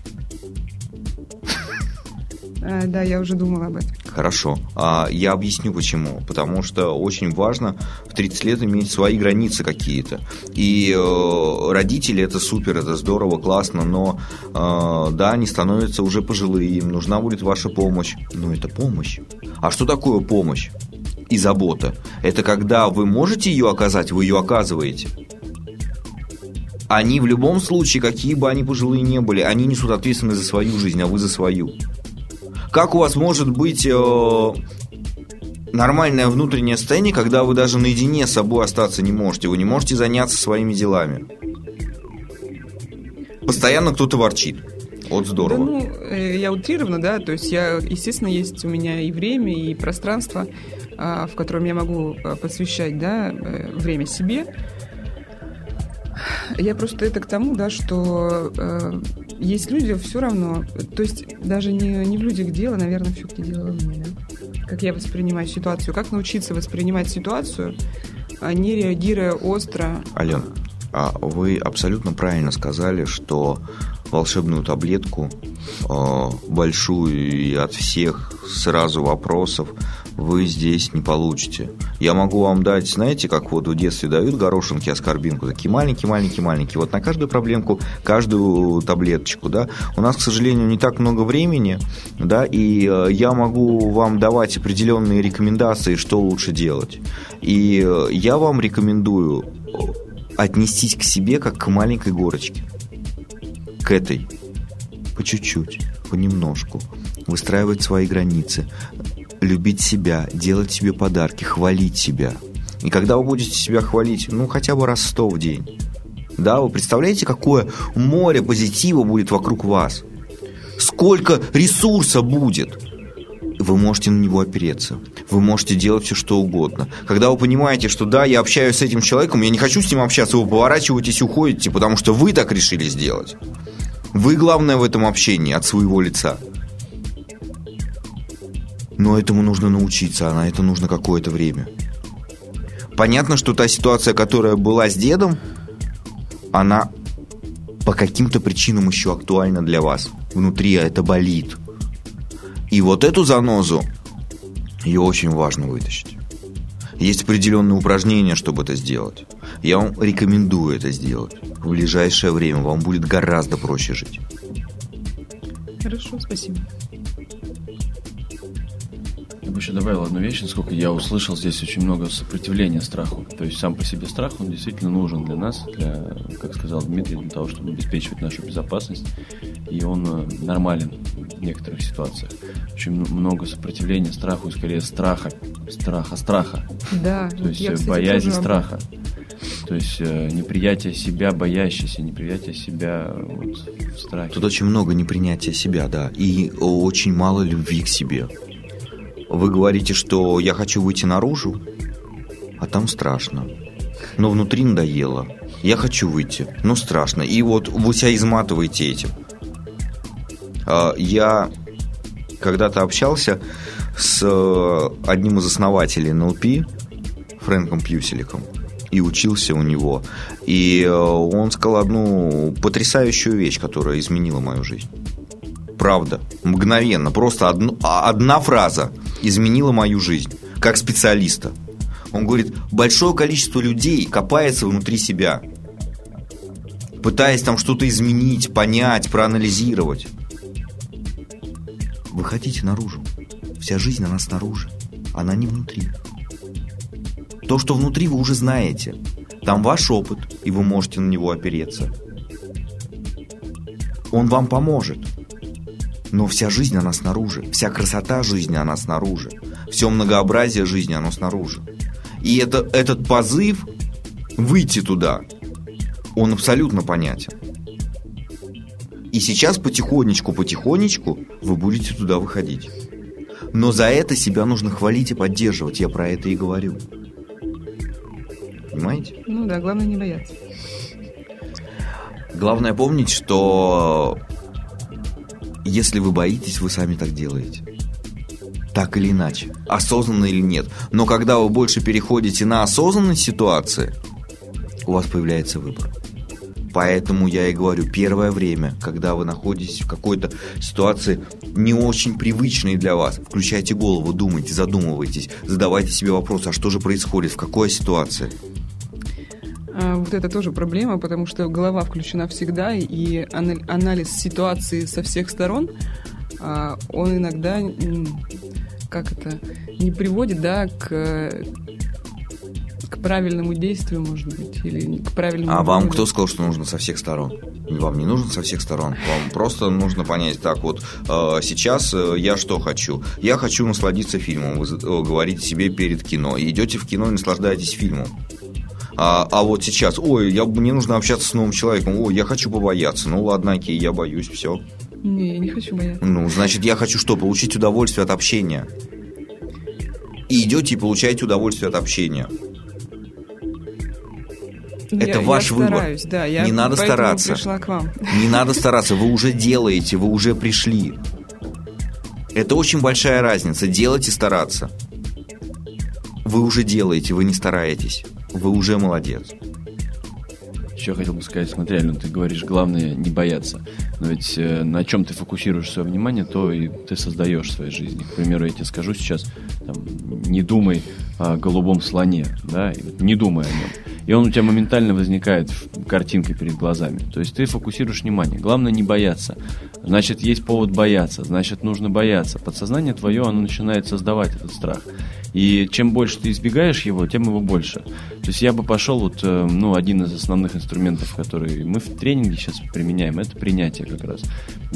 [SPEAKER 5] А, да, я уже думала об этом.
[SPEAKER 4] Хорошо. А, я объясню почему. Потому что очень важно в 30 лет иметь свои границы какие-то. И э, родители это супер, это здорово, классно, но э, да, они становятся уже пожилые, им нужна будет ваша помощь. Но это помощь. А что такое помощь? И забота. Это когда вы можете ее оказать, вы ее оказываете они в любом случае, какие бы они пожилые не были, они несут ответственность за свою жизнь, а вы за свою. Как у вас может быть э, нормальное внутреннее состояние, когда вы даже наедине с собой остаться не можете? Вы не можете заняться своими делами. Постоянно кто-то ворчит. Вот здорово.
[SPEAKER 5] Да, ну, э, я утрированно, да, то есть я, естественно, есть у меня и время, и пространство, а, в котором я могу э, посвящать, да, э, время себе. Я просто это к тому, да, что э, есть люди все равно, то есть даже не, не в людях дело, наверное, все-таки дело в мне? Как я воспринимаю ситуацию, как научиться воспринимать ситуацию, а не реагируя остро.
[SPEAKER 4] Ален, а вы абсолютно правильно сказали, что волшебную таблетку э, большую и от всех сразу вопросов вы здесь не получите. Я могу вам дать, знаете, как вот в детстве дают горошинки, аскорбинку, такие маленькие-маленькие-маленькие. Вот на каждую проблемку, каждую таблеточку, да. У нас, к сожалению, не так много времени, да, и э, я могу вам давать определенные рекомендации, что лучше делать. И э, я вам рекомендую отнестись к себе как к маленькой горочке. К этой. По чуть-чуть, понемножку. Выстраивать свои границы любить себя, делать себе подарки, хвалить себя. И когда вы будете себя хвалить, ну, хотя бы раз сто в день, да, вы представляете, какое море позитива будет вокруг вас? Сколько ресурса будет? Вы можете на него опереться. Вы можете делать все, что угодно. Когда вы понимаете, что да, я общаюсь с этим человеком, я не хочу с ним общаться, вы поворачиваетесь и уходите, потому что вы так решили сделать. Вы главное в этом общении от своего лица – но этому нужно научиться, а на это нужно какое-то время. Понятно, что та ситуация, которая была с дедом, она по каким-то причинам еще актуальна для вас. Внутри это болит. И вот эту занозу, ее очень важно вытащить. Есть определенные упражнения, чтобы это сделать. Я вам рекомендую это сделать. В ближайшее время вам будет гораздо проще жить.
[SPEAKER 5] Хорошо, спасибо.
[SPEAKER 3] Я бы еще добавил одну вещь, насколько я услышал здесь очень много сопротивления страху. То есть сам по себе страх, он действительно нужен для нас, для, как сказал Дмитрий, для того, чтобы обеспечивать нашу безопасность. И он э, нормален в некоторых ситуациях. Очень много сопротивления страху, и скорее страха, страха, страха.
[SPEAKER 5] Да.
[SPEAKER 3] То есть я, кстати, боязнь страха. То есть э, неприятие себя, боящийся, неприятие себя вот, в страхе.
[SPEAKER 4] Тут очень много непринятия себя, да, и очень мало любви к себе. Вы говорите, что я хочу выйти наружу, а там страшно. Но внутри надоело. Я хочу выйти, но страшно. И вот вы себя изматываете этим. А, я когда-то общался с э, одним из основателей НЛП, Фрэнком Пьюселиком, и учился у него. И э, он сказал одну потрясающую вещь, которая изменила мою жизнь. Правда, мгновенно, просто одну, а, одна фраза – изменила мою жизнь, как специалиста. Он говорит, большое количество людей копается внутри себя, пытаясь там что-то изменить, понять, проанализировать. Выходите наружу. Вся жизнь, она снаружи. Она не внутри. То, что внутри, вы уже знаете. Там ваш опыт, и вы можете на него опереться. Он вам поможет. Но вся жизнь, она снаружи. Вся красота жизни, она снаружи. Все многообразие жизни, оно снаружи. И это, этот позыв выйти туда, он абсолютно понятен. И сейчас потихонечку, потихонечку вы будете туда выходить. Но за это себя нужно хвалить и поддерживать. Я про это и говорю. Понимаете?
[SPEAKER 5] Ну да, главное не бояться.
[SPEAKER 4] Главное помнить, что если вы боитесь, вы сами так делаете. Так или иначе, осознанно или нет. Но когда вы больше переходите на осознанные ситуации, у вас появляется выбор. Поэтому я и говорю, первое время, когда вы находитесь в какой-то ситуации не очень привычной для вас, включайте голову, думайте, задумывайтесь, задавайте себе вопрос, а что же происходит, в какой ситуации?
[SPEAKER 5] А, вот это тоже проблема, потому что голова включена всегда, и анализ ситуации со всех сторон, а, он иногда, как это, не приводит, да, к к правильному действию, может быть, или к правильному...
[SPEAKER 4] А вам кто сказал, что нужно со всех сторон? Вам не нужно со всех сторон. Вам просто нужно понять, так вот, э, сейчас э, я что хочу? Я хочу насладиться фильмом. Вы э, говорите себе перед кино. Идете в кино и наслаждаетесь фильмом. А, а вот сейчас, ой, я, мне нужно общаться с новым человеком, ой, я хочу побояться. Ну ладно, окей, я боюсь, все.
[SPEAKER 5] Не, я не хочу бояться.
[SPEAKER 4] Ну, значит, я хочу что? Получить удовольствие от общения. И идете и получаете удовольствие от общения. Это я, ваш
[SPEAKER 5] я
[SPEAKER 4] выбор.
[SPEAKER 5] Стараюсь, да, я
[SPEAKER 4] не надо стараться.
[SPEAKER 5] Пришла к вам.
[SPEAKER 4] Не надо стараться. Вы уже делаете, вы уже пришли. Это очень большая разница. Делать и стараться. Вы уже делаете, вы не стараетесь вы уже молодец.
[SPEAKER 3] Еще хотел бы сказать, смотри, Ален, ты говоришь, главное не бояться. Но ведь э, на чем ты фокусируешь свое внимание, то и ты создаешь в своей жизни. К примеру, я тебе скажу сейчас, там, не думай о голубом слоне, да, не думай о нем. И он у тебя моментально возникает картинкой перед глазами. То есть ты фокусируешь внимание. Главное не бояться. Значит, есть повод бояться, значит, нужно бояться. Подсознание твое, оно начинает создавать этот страх. И чем больше ты избегаешь его, тем его больше. То есть я бы пошел, вот, э, ну, один из основных инструментов, который мы в тренинге сейчас применяем, это принятие как раз.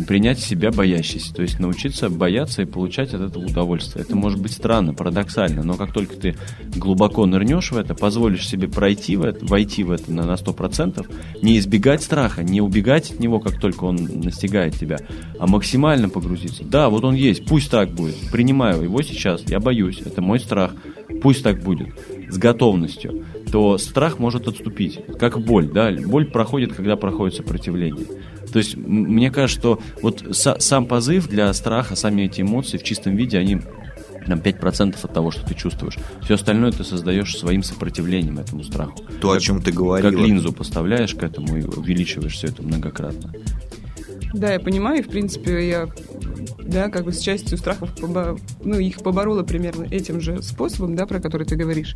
[SPEAKER 3] Принять себя боящийся. То есть научиться бояться и получать от этого удовольствие. Это может быть странно, парадоксально, но как только ты глубоко нырнешь в это, позволишь себе пройти в это, войти в это на, на 100%, не избегать страха, не убегать от него, как только он настигает тебя, а максимально погрузиться. Да, вот он есть, пусть так будет. Принимаю его сейчас, я боюсь, это мой страх. Пусть так будет. С готовностью. То страх может отступить. Как боль, да? Боль проходит, когда проходит сопротивление. То есть, мне кажется, что вот сам позыв для страха, сами эти эмоции в чистом виде, они там 5% от того, что ты чувствуешь. Все остальное ты создаешь своим сопротивлением этому страху.
[SPEAKER 4] То,
[SPEAKER 3] как,
[SPEAKER 4] о чем ты говорил.
[SPEAKER 3] Как линзу поставляешь к этому и увеличиваешь все это многократно.
[SPEAKER 5] Да, я понимаю, и в принципе я да, как бы с частью страхов, побо... ну, их поборола примерно этим же способом, да, про который ты говоришь.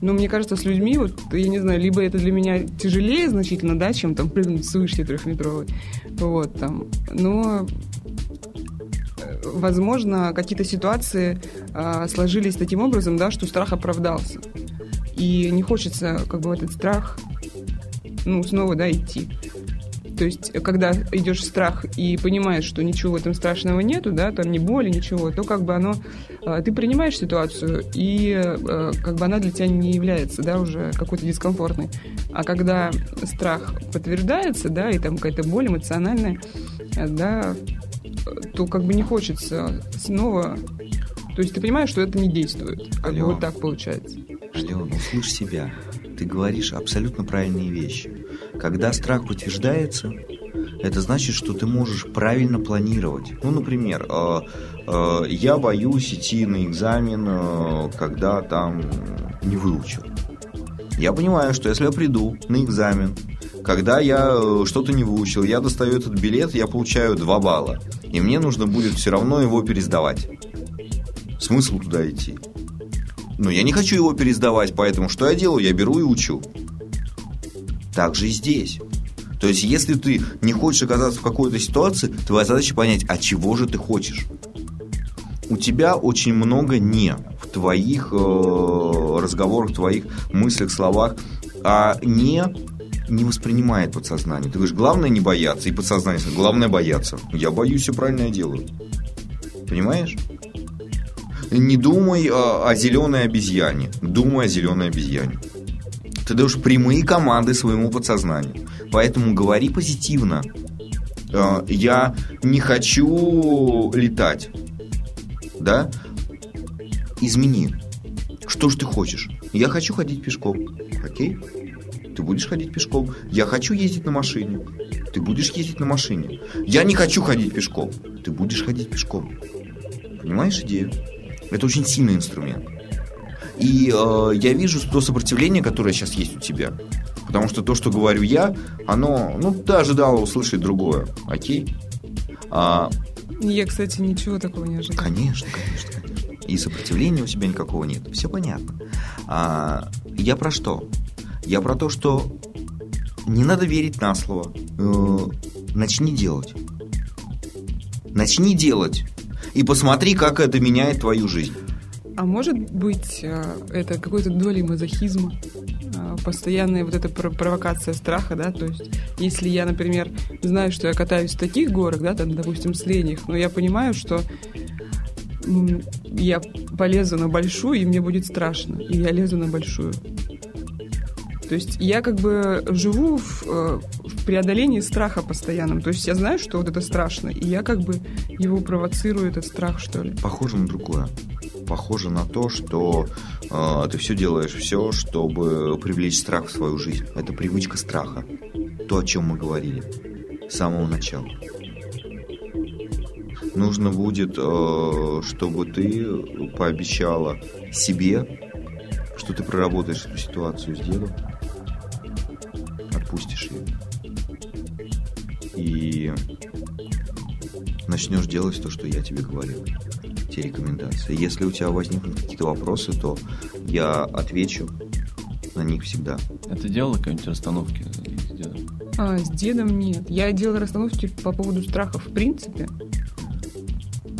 [SPEAKER 5] Но мне кажется, с людьми, вот, я не знаю, либо это для меня тяжелее значительно, да, чем там прыгнуть с вышки трехметровой, вот, там, но возможно, какие-то ситуации а, сложились таким образом, да, что страх оправдался. И не хочется, как бы, в этот страх, ну, снова, да, идти. То есть, когда идешь в страх и понимаешь, что ничего в этом страшного нету, да, там ни боли, ничего, то как бы оно... А, ты принимаешь ситуацию, и а, как бы она для тебя не является, да, уже какой-то дискомфортной. А когда страх подтверждается, да, и там какая-то боль эмоциональная, да, то как бы не хочется снова... То есть ты понимаешь, что это не действует. Как Алло. бы вот так получается.
[SPEAKER 4] Алло, ну слышь себя. Ты говоришь абсолютно правильные вещи. Когда страх подтверждается, это значит, что ты можешь правильно планировать. Ну, например, э, э, я боюсь идти на экзамен, э, когда там не выучил. Я понимаю, что если я приду на экзамен, когда я э, что-то не выучил, я достаю этот билет, я получаю 2 балла. И мне нужно будет все равно его пересдавать. Смысл туда идти? Но я не хочу его пересдавать, поэтому что я делаю? Я беру и учу. Так же и здесь. То есть, если ты не хочешь оказаться в какой-то ситуации, твоя задача понять, а чего же ты хочешь. У тебя очень много «не» в твоих э, разговорах, в твоих мыслях, словах, а «не» не воспринимает подсознание. Ты говоришь, главное не бояться, и подсознание, главное бояться. Я боюсь, все правильно я делаю. Понимаешь? Не думай о, о зеленой обезьяне, думай о зеленой обезьяне. Ты даешь прямые команды своему подсознанию. Поэтому говори позитивно. Э, я не хочу летать. Да? Измени. Что же ты хочешь? Я хочу ходить пешком. Окей? Ты будешь ходить пешком. Я хочу ездить на машине. Ты будешь ездить на машине. Я не хочу ходить пешком. Ты будешь ходить пешком. Понимаешь идею? Это очень сильный инструмент. И э, я вижу то сопротивление, которое сейчас есть у тебя. Потому что то, что говорю я, оно, ну, ты ожидала услышать другое. Окей?
[SPEAKER 5] А, я, кстати, ничего такого не ожидала.
[SPEAKER 4] Конечно, конечно, конечно. И сопротивления у тебя никакого нет. Все понятно. А, я про что? Я про то, что не надо верить на слово. Э, начни делать. Начни делать. И посмотри, как это меняет твою жизнь.
[SPEAKER 5] А может быть, э, это какой-то долей мазохизма? Э, постоянная вот эта провокация страха, да, то есть если я, например, знаю, что я катаюсь в таких горах, да, там, допустим, средних, но я понимаю, что я полезу на большую, и мне будет страшно, и я лезу на большую. То есть я как бы живу в, э, в преодолении страха постоянном. То есть я знаю, что вот это страшно, и я как бы его провоцирую, этот страх, что ли.
[SPEAKER 4] Похоже на другое похоже на то, что э, ты все делаешь все, чтобы привлечь страх в свою жизнь. Это привычка страха. То, о чем мы говорили с самого начала. Нужно будет, э, чтобы ты пообещала себе, что ты проработаешь эту ситуацию с дедом, отпустишь ее. И начнешь делать то, что я тебе говорил, те рекомендации. Если у тебя возникнут какие-то вопросы, то я отвечу на них всегда.
[SPEAKER 3] А ты делала какие-нибудь расстановки с дедом?
[SPEAKER 5] А, с дедом нет. Я делала расстановки по поводу страхов в принципе.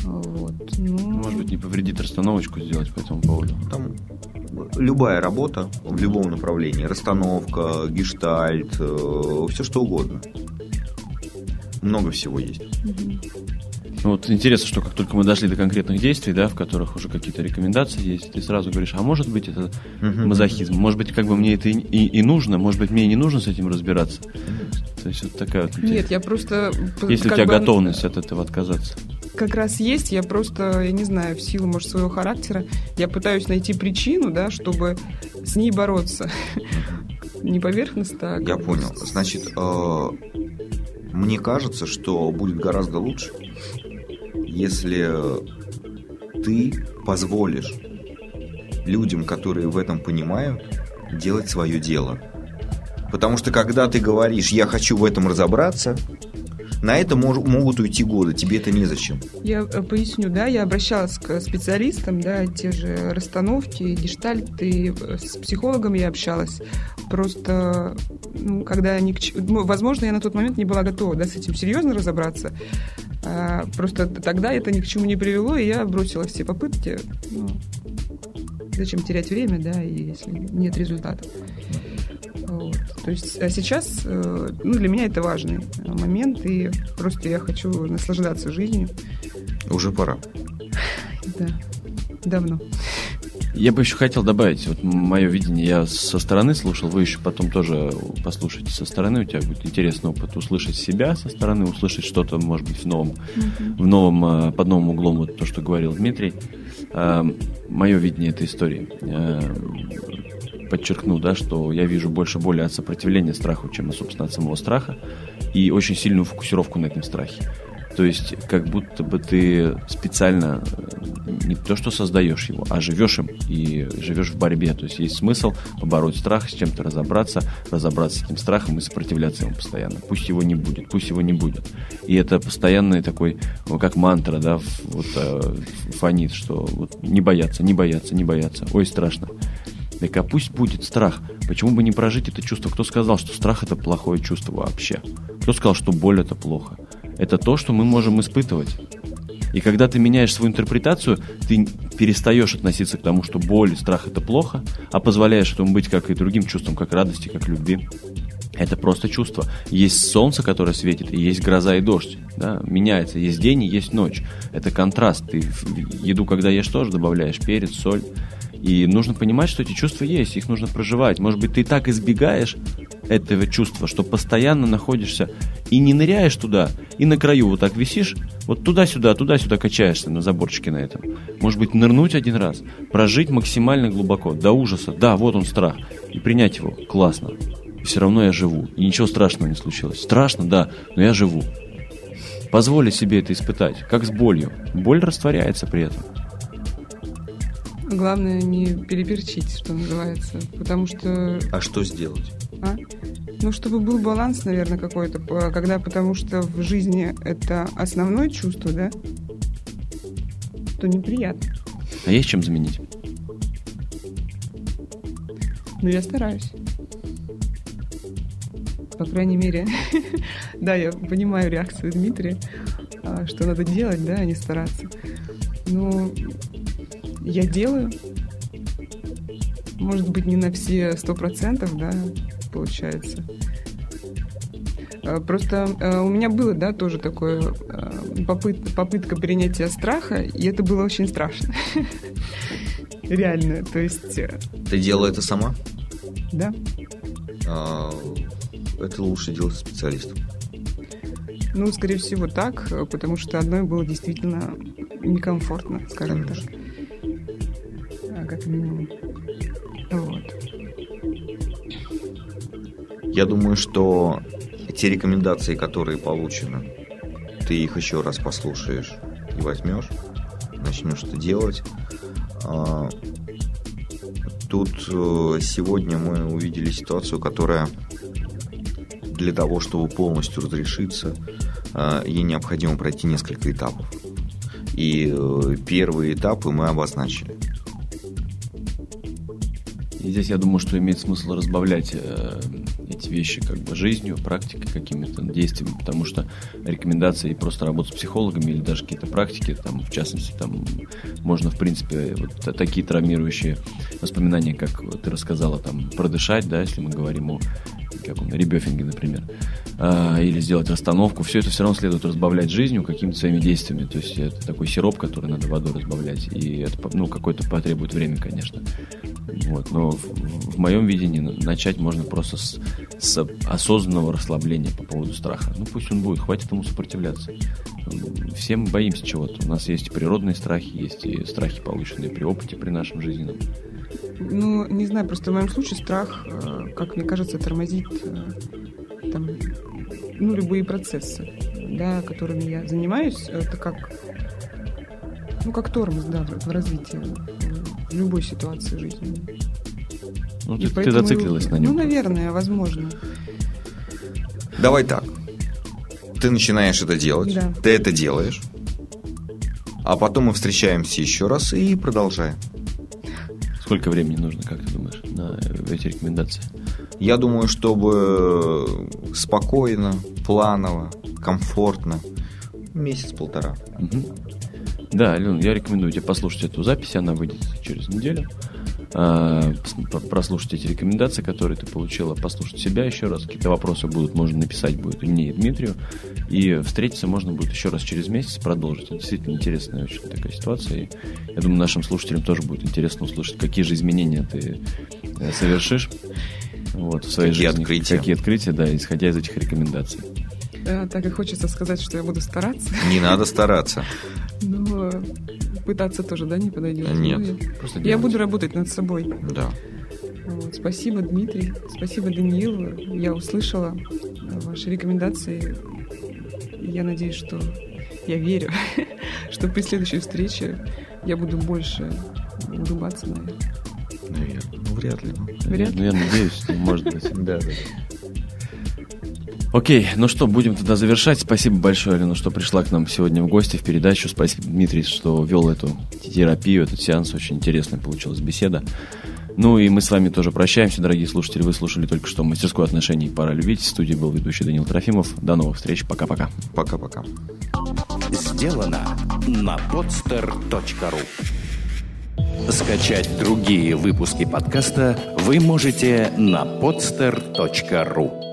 [SPEAKER 5] Вот. Ну,
[SPEAKER 3] Может быть, не повредит расстановочку сделать по этому поводу?
[SPEAKER 4] Там любая работа в любом направлении, расстановка, гештальт, все что угодно. Много всего есть.
[SPEAKER 3] Ну, Вот интересно, что как только мы дошли до конкретных действий, да, в которых уже какие-то рекомендации есть, ты сразу говоришь, а может быть это мазохизм, может быть как бы мне это и, и- и нужно, может быть мне не нужно с этим разбираться. То есть вот такая вот
[SPEAKER 5] Нет, я просто... п-
[SPEAKER 3] Есть ли у тебя
[SPEAKER 5] бы,
[SPEAKER 3] готовность от этого отказаться?
[SPEAKER 5] Как раз есть, я просто, я не знаю, в силу, может, своего характера, я пытаюсь найти причину, да, чтобы с ней бороться. Не поверхностно, а
[SPEAKER 4] Я понял. Значит, э, мне кажется, что будет гораздо лучше, если ты позволишь людям, которые в этом понимают, делать свое дело. Потому что когда ты говоришь, я хочу в этом разобраться, на это мож- могут уйти годы, тебе это незачем.
[SPEAKER 5] Я э, поясню, да, я обращалась к специалистам, да, те же расстановки, гештальты, э, с психологом я общалась. Просто, ну, когда они, ну, возможно, я на тот момент не была готова, да, с этим серьезно разобраться. А, просто тогда это ни к чему не привело, и я бросила все попытки. Ну, зачем терять время, да, если нет результата. Вот. То есть а сейчас, э, ну, для меня это важный э, момент, и просто я хочу наслаждаться жизнью.
[SPEAKER 4] Уже пора.
[SPEAKER 5] Да, давно.
[SPEAKER 3] Я бы еще хотел добавить, вот мое видение, я со стороны слушал, вы еще потом тоже послушайте со стороны, у тебя будет интересный опыт услышать себя со стороны, услышать что-то, может быть, в новом, в новом, э, под новым углом, вот то, что говорил Дмитрий. Мое видение этой истории. Подчеркну, да, что я вижу больше боли от сопротивления страху, чем, собственно, от самого страха, и очень сильную фокусировку на этом страхе. То есть, как будто бы ты специально э, не то что создаешь его, а живешь им и живешь в борьбе. То есть есть смысл побороть страх, с чем-то разобраться, разобраться с этим страхом и сопротивляться ему постоянно. Пусть его не будет, пусть его не будет. И это постоянный такой, ну, как мантра, да, вот э, фонит, что вот не бояться, не бояться, не бояться. Ой, страшно. Так а пусть будет страх. Почему бы не прожить это чувство? Кто сказал, что страх это плохое чувство вообще? Кто сказал, что боль это плохо? Это то, что мы можем испытывать. И когда ты меняешь свою интерпретацию, ты перестаешь относиться к тому, что боль и страх это плохо, а позволяешь этому быть как и другим чувствам, как радости, как любви. Это просто чувство. Есть солнце, которое светит, и есть гроза и дождь. Да? Меняется. Есть день и есть ночь. Это контраст. Ты еду, когда ешь, тоже добавляешь перец, соль. И нужно понимать, что эти чувства есть, их нужно проживать. Может быть, ты так избегаешь этого чувства, что постоянно находишься и не ныряешь туда, и на краю вот так висишь, вот туда-сюда, туда-сюда качаешься на заборчике на этом. Может быть, нырнуть один раз, прожить максимально глубоко, до ужаса, да, вот он страх, и принять его, классно. И все равно я живу, и ничего страшного не случилось. Страшно, да, но я живу. Позволить себе это испытать, как с болью. Боль растворяется при этом.
[SPEAKER 5] Главное не переперчить, что называется, потому что,
[SPEAKER 4] А что сделать?
[SPEAKER 5] а? ну, чтобы был баланс, наверное, какой-то, когда, потому что в жизни это основное чувство, да, то неприятно.
[SPEAKER 3] А есть чем заменить?
[SPEAKER 5] Но я стараюсь. По крайней мере, да, я понимаю реакцию Дмитрия, а, что надо делать, да, а не стараться. Но я делаю. Может быть, не на все сто процентов, да, получается. А, Просто а, у меня было, да, тоже такое а, попыт- попытка принятия страха, и это было очень страшно. Реально, то есть, э,
[SPEAKER 4] Ты делала это сама?
[SPEAKER 5] да.
[SPEAKER 4] А, Это лучше делать специалистом.
[SPEAKER 5] Ну, скорее всего, так, э, потому что одной было действительно некомфортно, скажем так. Вот.
[SPEAKER 4] Я думаю, что те рекомендации, которые получены, ты их еще раз послушаешь и возьмешь, начнешь это делать. А, Тут э, сегодня мы увидели ситуацию, которая для того, чтобы полностью разрешиться, э, ей необходимо пройти несколько этапов. И э, первые этапы мы обозначили.
[SPEAKER 3] И здесь я думаю, что имеет смысл разбавлять э, эти вещи как бы жизнью, практикой, какими-то действиями, потому что рекомендации просто работать с психологами или даже какие-то практики, там, в частности, там можно, в принципе, вот такие травмирующие воспоминания, как ты рассказала, там, продышать, да, если мы говорим о как он, ребёфинге, например, а, или сделать расстановку, все это все равно следует разбавлять жизнью какими-то своими действиями. То есть это такой сироп, который надо водой разбавлять, и это ну, какое-то потребует время, конечно. Вот. Но в, в моем видении начать можно просто с, с осознанного расслабления по поводу страха. Ну пусть он будет, хватит ему сопротивляться. Все мы боимся чего-то. У нас есть природные страхи, есть и страхи, полученные при опыте, при нашем жизненном.
[SPEAKER 5] Ну, не знаю, просто в моем случае страх, э, как мне кажется, тормозит э, там, ну, любые процессы, да, которыми я занимаюсь. Это как, ну, как тормоз, да, в развитии в любой ситуации жизни.
[SPEAKER 3] Ну, ты, поэтому, ты зациклилась на нем.
[SPEAKER 5] Ну, наверное, возможно.
[SPEAKER 4] Давай так. Ты начинаешь это делать, да. ты это делаешь, а потом мы встречаемся еще раз и продолжаем.
[SPEAKER 3] Сколько времени нужно, как ты думаешь, на эти рекомендации?
[SPEAKER 4] Я думаю, чтобы спокойно, планово, комфортно, месяц-полтора.
[SPEAKER 3] Угу. Да, Алена, я рекомендую тебе послушать эту запись, она выйдет через неделю. А, прослушать эти рекомендации, которые ты получила, послушать себя еще раз. Какие-то вопросы будут, можно написать будет и мне, и Дмитрию. И встретиться можно будет еще раз через месяц, продолжить. Это действительно интересная очень такая ситуация. И я думаю, нашим слушателям тоже будет интересно услышать, какие же изменения ты э, совершишь вот, в своей какие жизни. Открытия. Какие открытия, да, исходя из этих рекомендаций.
[SPEAKER 5] Да, так и хочется сказать, что я буду стараться.
[SPEAKER 4] Не надо стараться.
[SPEAKER 5] Но пытаться тоже, да, не подойдет?
[SPEAKER 4] Нет. Ну,
[SPEAKER 5] просто я буду работать над собой.
[SPEAKER 4] Да.
[SPEAKER 5] Вот, спасибо, Дмитрий. Спасибо, Даниил. Я услышала ваши рекомендации. Я надеюсь, что я верю, что при следующей встрече я буду больше улыбаться, наверное.
[SPEAKER 4] Наверное. Ну, вряд ли.
[SPEAKER 3] Вряд ли. Ну, я надеюсь, может быть. Да, да. Окей, ну что, будем тогда завершать. Спасибо большое, Алена, что пришла к нам сегодня в гости в передачу. Спасибо, Дмитрий, что вел эту терапию, этот сеанс. Очень интересная получилась беседа. Ну и мы с вами тоже прощаемся, дорогие слушатели. Вы слушали только что мастерскую отношений «Пора любить». В студии был ведущий Данил Трофимов. До новых встреч. Пока-пока.
[SPEAKER 4] Пока-пока.
[SPEAKER 1] Сделано на podster.ru Скачать другие выпуски подкаста вы можете на podster.ru